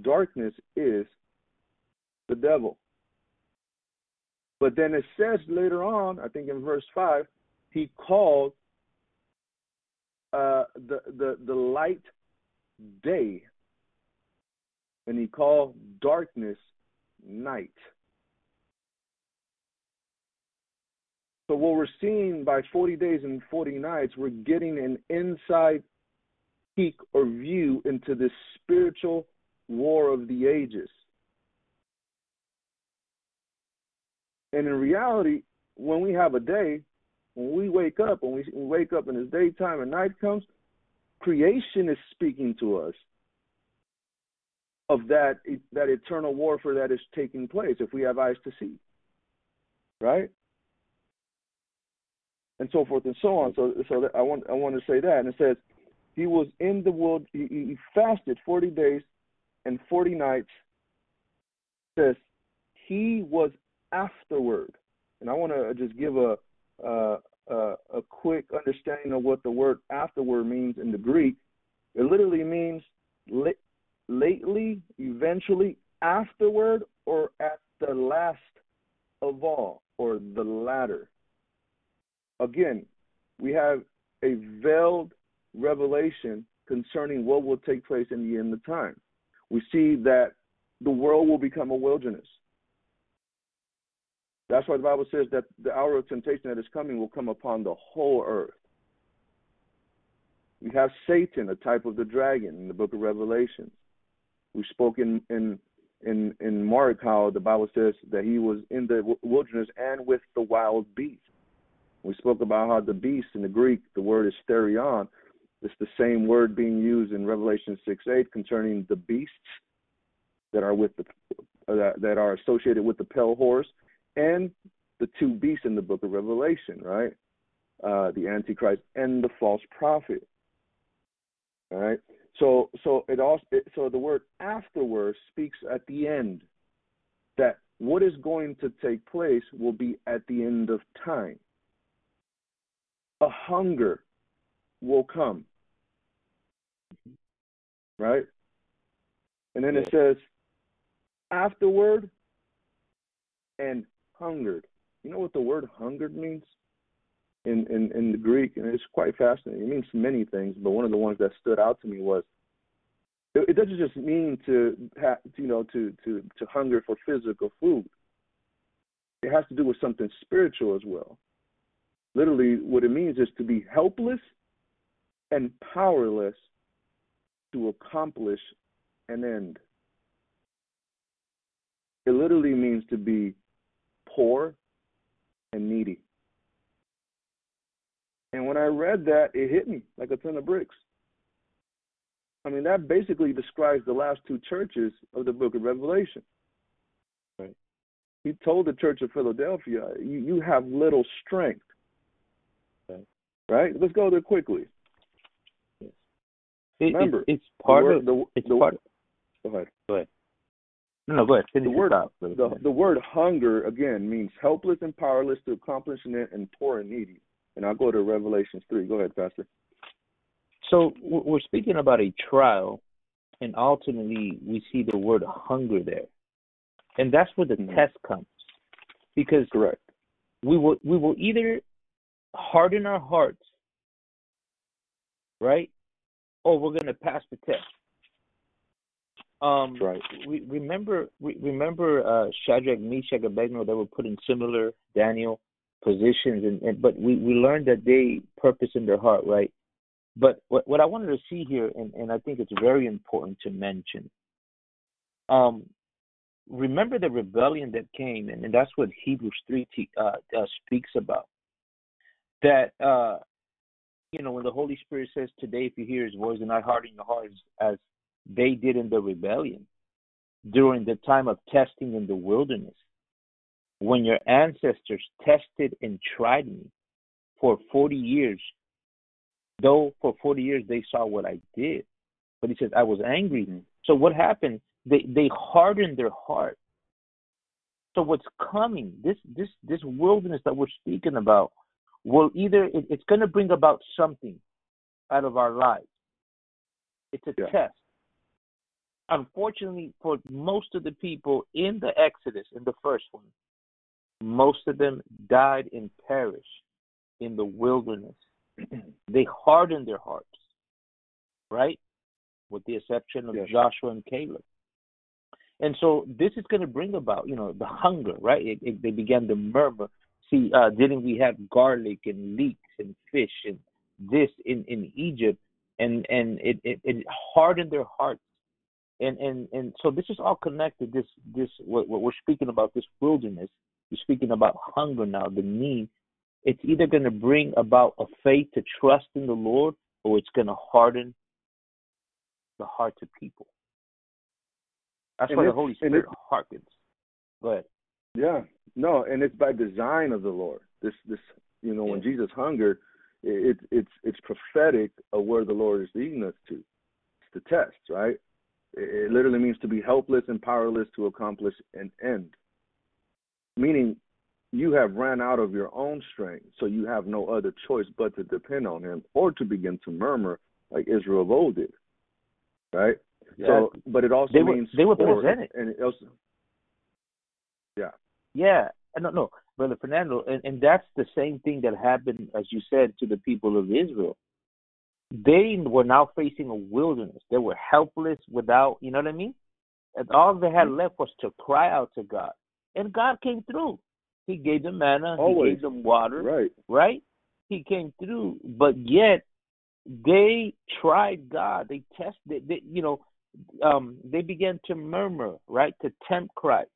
darkness is the devil. But then it says later on, I think in verse 5, he called uh, the, the, the light day, and he called darkness night. So, what we're seeing by 40 days and 40 nights, we're getting an inside peek or view into this spiritual war of the ages. And in reality, when we have a day, when we wake up, when we wake up and it's daytime and night comes, creation is speaking to us of that that eternal warfare that is taking place if we have eyes to see. Right? And so forth and so on. So so I want I want to say that. And it says he was in the world he, he fasted forty days and 40 nights says he was afterward. And I want to just give a, a, quick understanding of what the word afterward means in the Greek. It literally means lately, eventually, afterward, or at the last of all, or the latter. Again, we have a veiled revelation concerning what will take place in the end of time we see that the world will become a wilderness. That's why the Bible says that the hour of temptation that is coming will come upon the whole earth. We have Satan, a type of the dragon, in the book of Revelation. We spoke in, in in in Mark how the Bible says that he was in the wilderness and with the wild beast. We spoke about how the beast in the Greek, the word is therion, it's the same word being used in Revelation 6 8 concerning the beasts that are with the uh, that are associated with the pale horse and the two beasts in the book of Revelation, right? Uh, the Antichrist and the false prophet. All right. So so it also it, so the word afterwards speaks at the end that what is going to take place will be at the end of time. A hunger will come right? And then it says, afterward and hungered. You know what the word hungered means in, in, in the Greek? And it's quite fascinating. It means many things, but one of the ones that stood out to me was it, it doesn't just mean to have, you know, to, to, to hunger for physical food. It has to do with something spiritual as well. Literally, what it means is to be helpless and powerless to accomplish an end. It literally means to be poor and needy. And when I read that, it hit me like a ton of bricks. I mean, that basically describes the last two churches of the book of Revelation. Right. He told the church of Philadelphia, you, you have little strength. Right. right? Let's go there quickly. It, Remember, it, it's part word, of the, it's the, part. Go ahead. Go ahead. No, no, go ahead. Finish the word, the, the, word hunger again means helpless and powerless to accomplish an and poor and needy. And I'll go to Revelations three. Go ahead, Pastor. So we're speaking about a trial, and ultimately we see the word hunger there, and that's where the mm-hmm. test comes, because correct, we will we will either harden our hearts, right, or we're going to pass the test. Um, right. We remember we remember uh, Shadrach, Meshach, and Abednego. They were put in similar Daniel positions, and, and but we we learned that they purpose in their heart, right? But what what I wanted to see here, and, and I think it's very important to mention. Um, remember the rebellion that came, and, and that's what Hebrews three t- uh, uh, speaks about. That uh, you know, when the Holy Spirit says, "Today, if you hear His voice, and not harden your hearts as they did in the rebellion during the time of testing in the wilderness. When your ancestors tested and tried me for 40 years, though for 40 years they saw what I did. But he says, I was angry. Mm-hmm. So what happened? They they hardened their heart. So what's coming, this this this wilderness that we're speaking about, will either it, it's going to bring about something out of our lives. It's a yeah. test unfortunately, for most of the people in the Exodus, in the first one, most of them died and perished in the wilderness. [CLEARS THROAT] they hardened their hearts, right? With the exception of yes. Joshua and Caleb. And so this is going to bring about, you know, the hunger, right? It, it, they began to murmur. See, uh, didn't we have garlic and leeks and fish and this in, in Egypt? And and it, it, it hardened their hearts and and and so this is all connected. This this what, what we're speaking about this wilderness. We're speaking about hunger now, the need. It's either going to bring about a faith to trust in the Lord, or it's going to harden the hearts of people. That's and why the Holy Spirit harkens. Go ahead. Yeah, no, and it's by design of the Lord. This this you know yeah. when Jesus hungered, it, it it's it's prophetic of where the Lord is leading us to. It's the test, right? It literally means to be helpless and powerless to accomplish an end. Meaning, you have ran out of your own strength, so you have no other choice but to depend on Him or to begin to murmur like Israel of old did. Right? Yeah. So, but it also they means were, they were presented. And it also, yeah. No, no, Brother Fernando. And, and that's the same thing that happened, as you said, to the people of Israel they were now facing a wilderness. They were helpless without, you know what I mean? And all they had left was to cry out to God. And God came through. He gave them manna, Always. he gave them water. Right. Right? He came through. But yet they tried God. They tested they, you know, um, they began to murmur, right? To tempt Christ.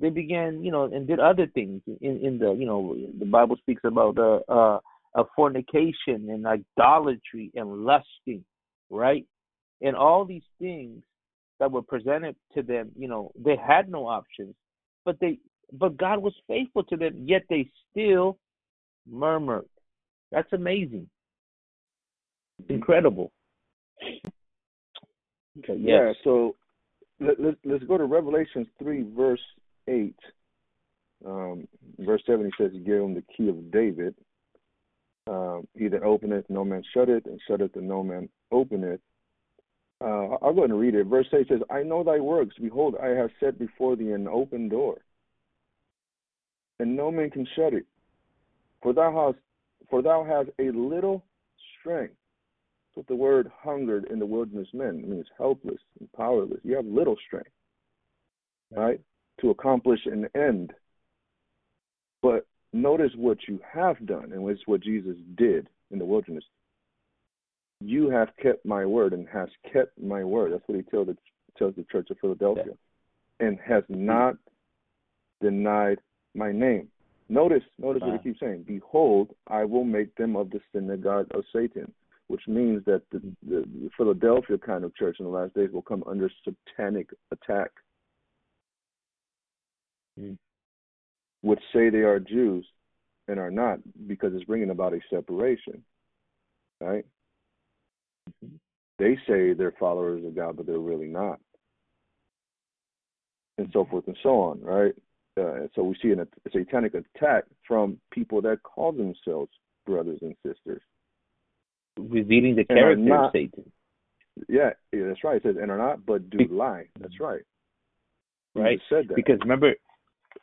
They began, you know, and did other things in, in the, you know, the Bible speaks about uh, uh of fornication and idolatry and lusting, right? And all these things that were presented to them, you know, they had no options, but they but God was faithful to them, yet they still murmured. That's amazing. Incredible. Okay, yes. Yeah, so let, let, let's go to Revelations 3, verse 8. Um, verse 7, he says he gave him the key of David. Um, he that openeth, no man shut it, and shutteth, and no man openeth. Uh, I'll go ahead and read it. Verse 8 says, I know thy works. Behold, I have set before thee an open door, and no man can shut it. For thou hast, for thou hast a little strength. That's what the word hungered in the wilderness meant. It means helpless and powerless. You have little strength, right, to accomplish an end. But notice what you have done, and it's what Jesus did in the wilderness. You have kept my word and has kept my word. That's what he tells the, tells the church of Philadelphia, yeah. and has not denied my name. Notice, notice wow. what he keeps saying. Behold, I will make them of the synagogue of Satan, which means that the, the, the Philadelphia kind of church in the last days will come under satanic attack. Which say they are Jews and are not because it's bringing about a separation, right? They say they're followers of God, but they're really not, and so forth and so on, right? Uh, so we see an, a satanic attack from people that call themselves brothers and sisters, revealing the character not- of Satan, Yeah, yeah, that's right. It says, and are not, but do Be- lie. That's right. Right? said that. Because remember,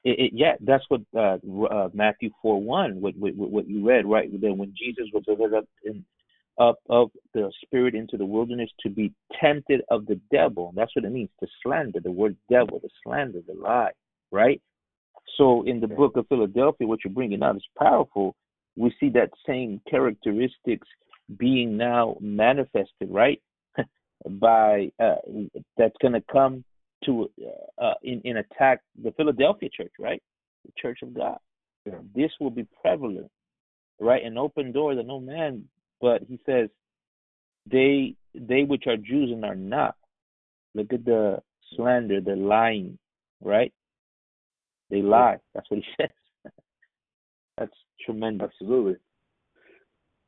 it, it, yeah, that's what uh, uh, Matthew four one, what, what what you read, right? That when Jesus was delivered up in up of the spirit into the wilderness to be tempted of the devil. That's what it means to slander. The word devil, the slander, the lie, right? So in the book of Philadelphia, what you're bringing out is powerful. We see that same characteristics being now manifested, right? [LAUGHS] By uh, that's going to come to uh, uh, in in attack the Philadelphia church, right? The church of God. Yeah. This will be prevalent, right? An open door that no man. But he says, they they which are Jews and are not. Look at the slander, the lying, right? They lie. That's what he [LAUGHS] says. That's tremendous. Absolutely.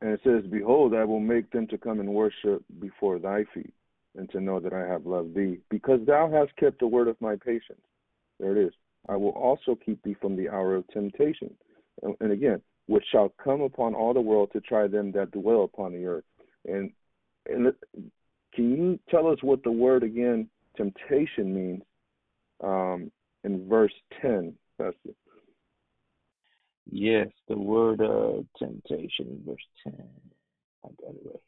And it says, Behold, I will make them to come and worship before thy feet, and to know that I have loved thee, because thou hast kept the word of my patience. There it is. I will also keep thee from the hour of temptation. And, and again, which shall come upon all the world to try them that dwell upon the earth. And and it- can you tell us what the word again, temptation means, um, in verse ten, Pastor? Yes, the word uh, temptation, verse 10. I got it right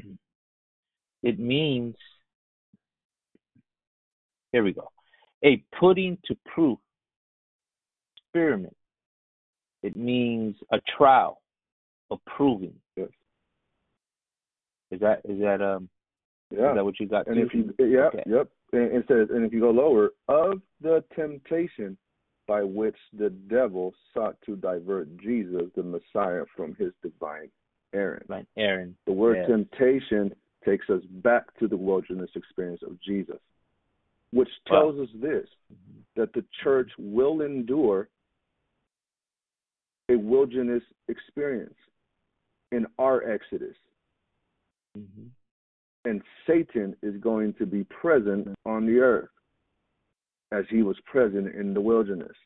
here. [CLEARS THROAT] it means, here we go, a putting to proof, experiment. It means a trial, a proving. Yes. Is that is that um Yeah. is that what you got? And too? if you, yeah, Okay. yep. And it says, and if you go lower, of the temptation by which the devil sought to divert Jesus, the Messiah, from his divine errand. Like Aaron. The word Yes. temptation takes us back to the wilderness experience of Jesus, which Wow. tells us this that the church will endure a wilderness experience in our Exodus. hmm and Satan is going to be present on the earth as he was present in the wilderness.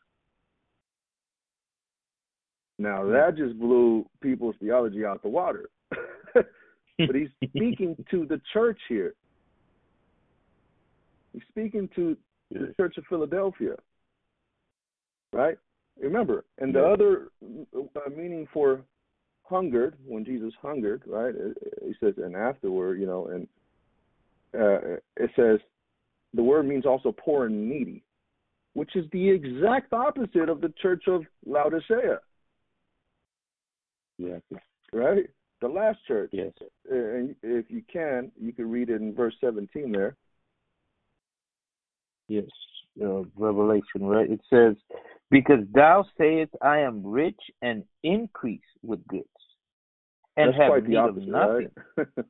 Now that just blew people's theology out the water. [LAUGHS] but he's speaking to the church here. He's speaking to the church of Philadelphia. Right? Remember, and the Yeah. other uh, meaning for hungered, when Jesus hungered, right? He says, and afterward, you know, and uh, it says the word means also poor and needy, which is the exact opposite of the church of Laodicea, Yeah. right? The last church. Yes. Uh, And if you can, you can read it in verse 17 there. Yes, uh, Revelation, right? It says, Because thou sayest, I am rich and increase with goods, and That's have need opposite, of nothing, right? [LAUGHS]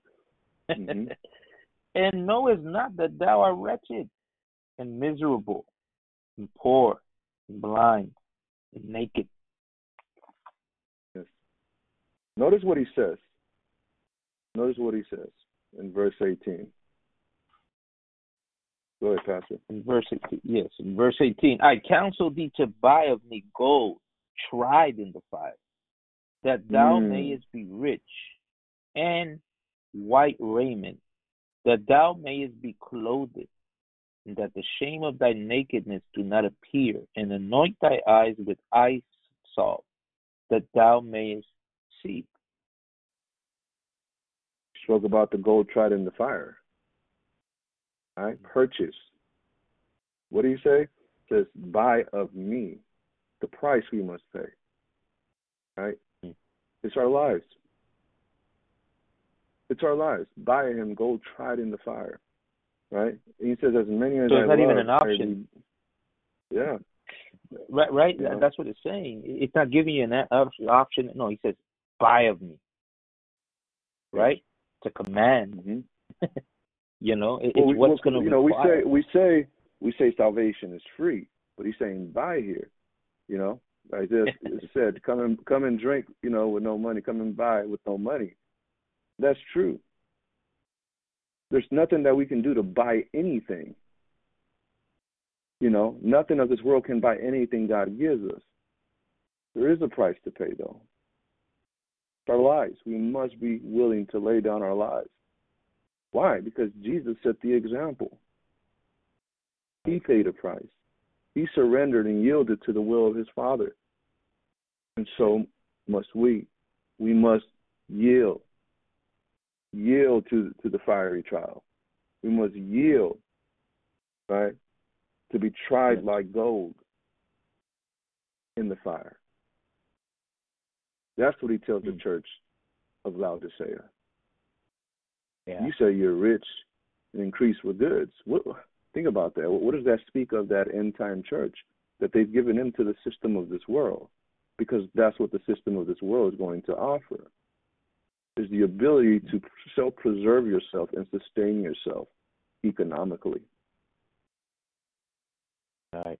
[LAUGHS] Mhm. and knowest not that thou art wretched and miserable, and poor, and blind, and naked. Notice what he says. Notice what he says in verse 18. Go ahead, Pastor. In verse 18, yes, in verse 18, I counsel thee to buy of me gold tried in the fire, that thou Mm. mayest be rich, and white raiment, that thou mayest be clothed, and that the shame of thy nakedness do not appear, and anoint thy eyes with eye salt, that thou mayest see. Spoke about the gold tried in the fire. All right, purchase. What do you say? It says, buy of me. The price we must pay. All right? It's our lives. It's our lives. Buy him gold tried in the fire. Right? And he says, as many as So I it's not even an option. be- Yeah. Right, right. That's what it's saying. It's not giving you an option. No, he says, buy of me. Right? It's a command. hmm [LAUGHS] You know, it, Well, it's what's well, going to you know, we say we say we say salvation is free, but he's saying buy here. You know, like this [LAUGHS] it said, come and come and drink. You know, with no money, come and buy with no money. That's true. There's nothing that we can do to buy anything. You know, nothing of this world can buy anything God gives us. There is a price to pay, though. Our lives. We must be willing to lay down our lives. Why? Because Jesus set the example. He paid a price. He surrendered and yielded to the will of his Father. And so must we. We must yield. Yield to, to the fiery trial. We must yield, right, to be tried like gold in the fire. That's what he tells the hmm. church of Laodicea. Yeah. You say you're rich and increase with goods. What, think about that. What does that speak of that end time church? That they've given into the system of this world, because that's what the system of this world is going to offer. Is the ability to self preserve yourself and sustain yourself economically. Right.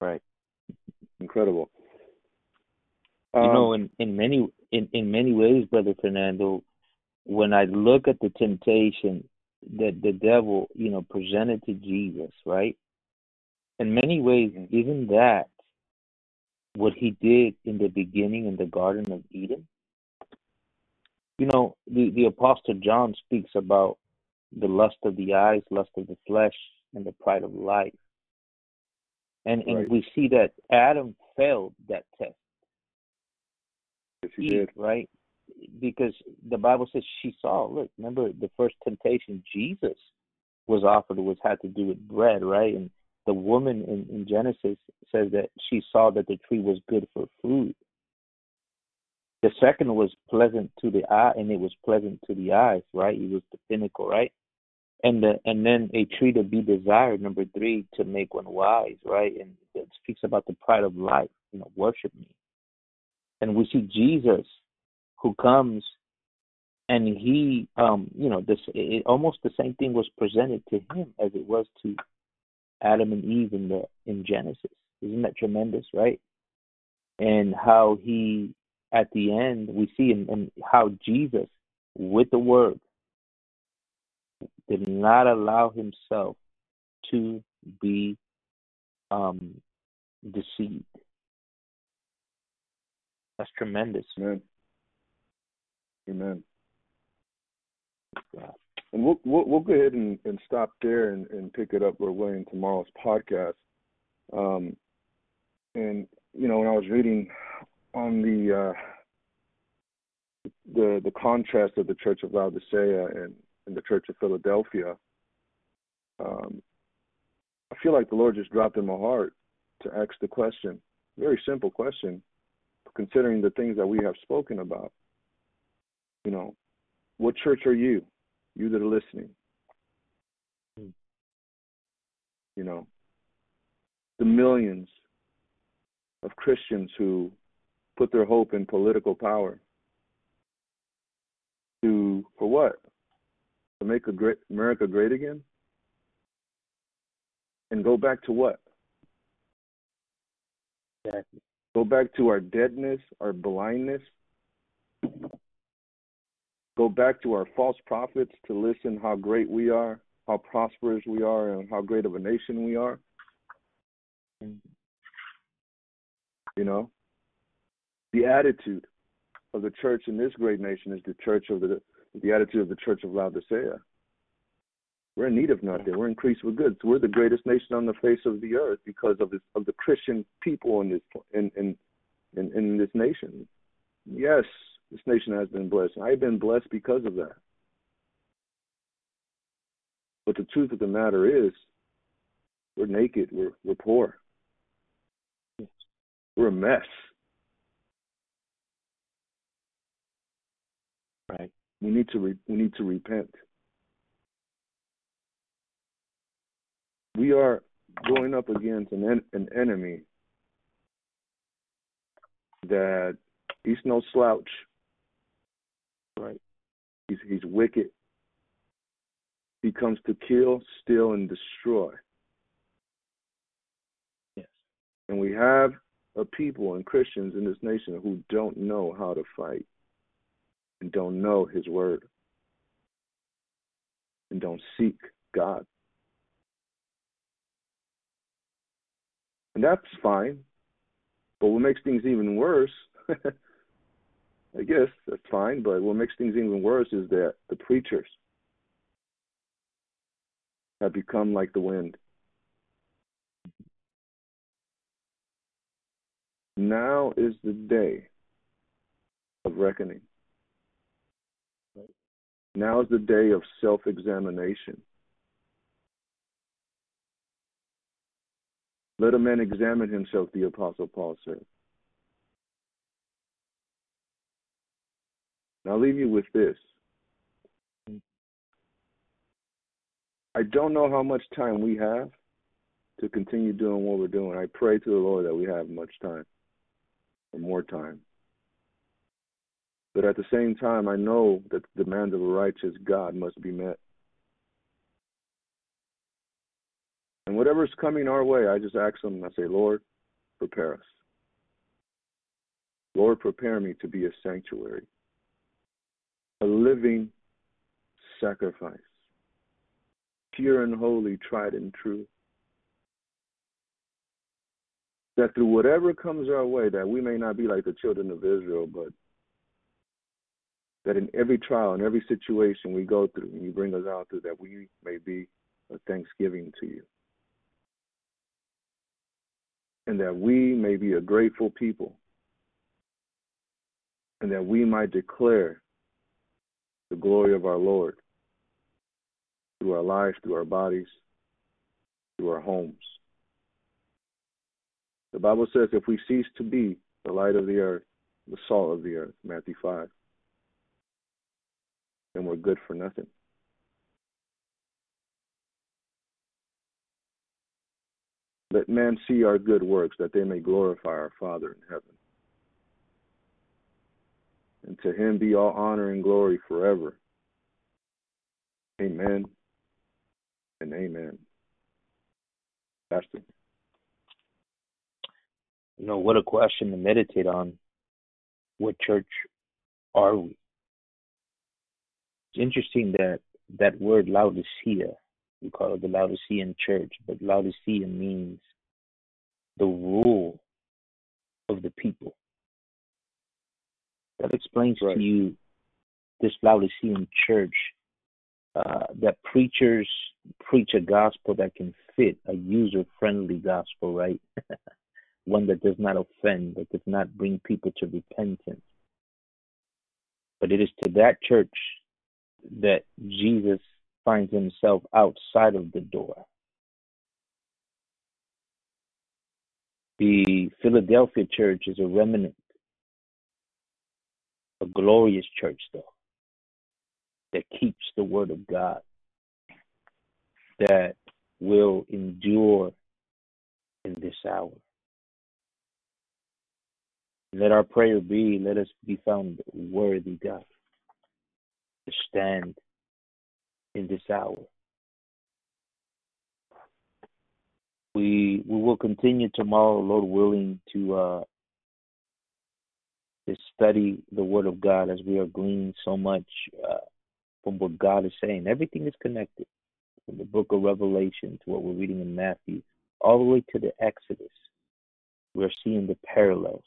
Right. Incredible. You um, know, in, in many in, in many ways, Brother Fernando, when I look at the temptation that the devil, you know, presented to Jesus, right? In many ways, even that, what he did in the beginning in the Garden of Eden, you know, the, the Apostle John speaks about the lust of the eyes, lust of the flesh, and the pride of life. And, right. we see that Adam failed that test. Yes, he did. Right? Because the Bible says she saw, look, remember the first temptation Jesus was offered was had to do with bread, right? And the woman in, in Genesis says that she saw that the tree was good for food. The second was pleasant to the eye, and it was pleasant to the eyes, right? It was the pinnacle, right? And the, and then a tree to be desired, number three, to make one wise, right? And it speaks about the pride of life, you know, worship me. And we see Jesus who comes and he um you know this it, almost the same thing was presented to him as it was to Adam and Eve in the in Genesis. Isn't that tremendous, right? And how he at the end we see in how Jesus with the word did not allow himself to be um, deceived. That's tremendous. Amen. Amen. And we'll, we'll, we'll go ahead and, and stop there and, and pick it up where we're in tomorrow's podcast. Um, and you know, when I was reading on the uh, the the contrast of the Church of Laodicea and, and the Church of Philadelphia, um, I feel like the Lord just dropped in my heart to ask the question, very simple question, considering the things that we have spoken about. You know, what church are you? You that are listening. Hmm. You know, the millions of Christians who put their hope in political power to for what? To make a great America great again? And go back to what? Exactly. Go back to our deadness, our blindness. Go back to our false prophets to listen how great we are, how prosperous we are, and how great of a nation we are. You know, the attitude of the church in this great nation is the church of the the attitude of the church of Laodicea. We're in need of nothing. We're increased with goods. We're the greatest nation on the face of the earth because of this, of the Christian people in this in in in, in this nation. Yes, this nation has been blessed. I've been blessed because of that. But the truth of the matter is, we're naked. We're we're poor. We're a mess. Right. We need to re- we need to repent. we are going up against an en- an enemy that he's no slouch. Right. He's he's wicked. He comes to kill, steal, and destroy. Yes. And we have a people and Christians in this nation who don't know how to fight and don't know his word and don't seek God. And that's fine. But what makes things even worse, [LAUGHS] I guess that's fine, but what makes things even worse is that the preachers have become like the wind. Now is the day of reckoning. Now is the day of self examination. Let a man examine himself, the Apostle Paul said. Now, I'll leave you with this. I don't know how much time we have to continue doing what we're doing. I pray to the Lord that we have much time or more time. But at the same time, I know that the demands of a righteous God must be met. And whatever's coming our way, I just ask Him, I say, Lord, prepare us. Lord, prepare me to be a sanctuary, a living sacrifice, pure and holy, tried and true. That through whatever comes our way, that we may not be like the children of Israel, but that in every trial, in every situation we go through, and you bring us out through, that we may be a thanksgiving to you. And that we may be a grateful people, and that we might declare the glory of our Lord through our lives, through our bodies, through our homes. The Bible says if we cease to be the light of the earth, the salt of the earth, Matthew 5, then we're good for nothing. Let men see our good works, that they may glorify our Father in heaven. And to him be all honor and glory forever. Amen and amen. Pastor. You know, what a question to meditate on. What church are we? It's interesting that that word Laodicea we call it the Laodicean church, but Laodicea means the rule of the people. That explains right. to you this Laodicean church uh, that preachers preach a gospel that can fit a user friendly gospel, right? [LAUGHS] One that does not offend, that does not bring people to repentance. But it is to that church that Jesus finds himself outside of the door. The Philadelphia church is a remnant, a glorious church, though, that keeps the word of God, that will endure in this hour. Let our prayer be, let us be found worthy, God, stand in this hour. We we will continue tomorrow, Lord willing, to uh, to study the Word of God as we are gleaning so much uh, from what God is saying. Everything is connected from the Book of Revelation to what we're reading in Matthew, all the way to the Exodus. We're seeing the parallels.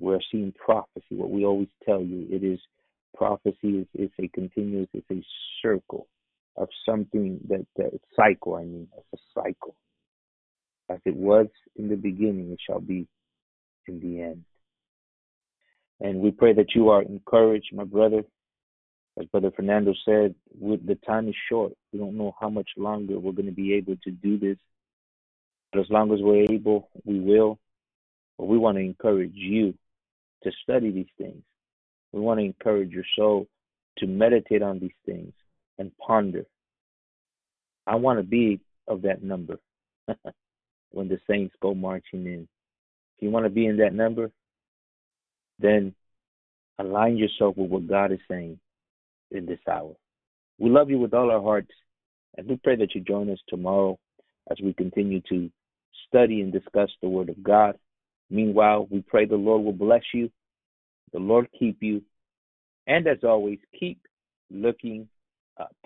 We're seeing prophecy. What we always tell you, it is prophecy is, is a continuous, it's a circle of something that, that cycle, I mean, it's a cycle. As it was in the beginning, it shall be in the end. And we pray that you are encouraged, my brother. As Brother Fernando said, the time is short. We don't know how much longer we're going to be able to do this. But as long as we're able, we will. But we want to encourage you to study these things. We want to encourage your soul to meditate on these things and ponder. I want to be of that number [LAUGHS] when the saints go marching in. If you want to be in that number, then align yourself with what God is saying in this hour. We love you with all our hearts, and we pray that you join us tomorrow as we continue to study and discuss the Word of God. Meanwhile, we pray the Lord will bless you, the Lord keep you, and as always, keep looking up.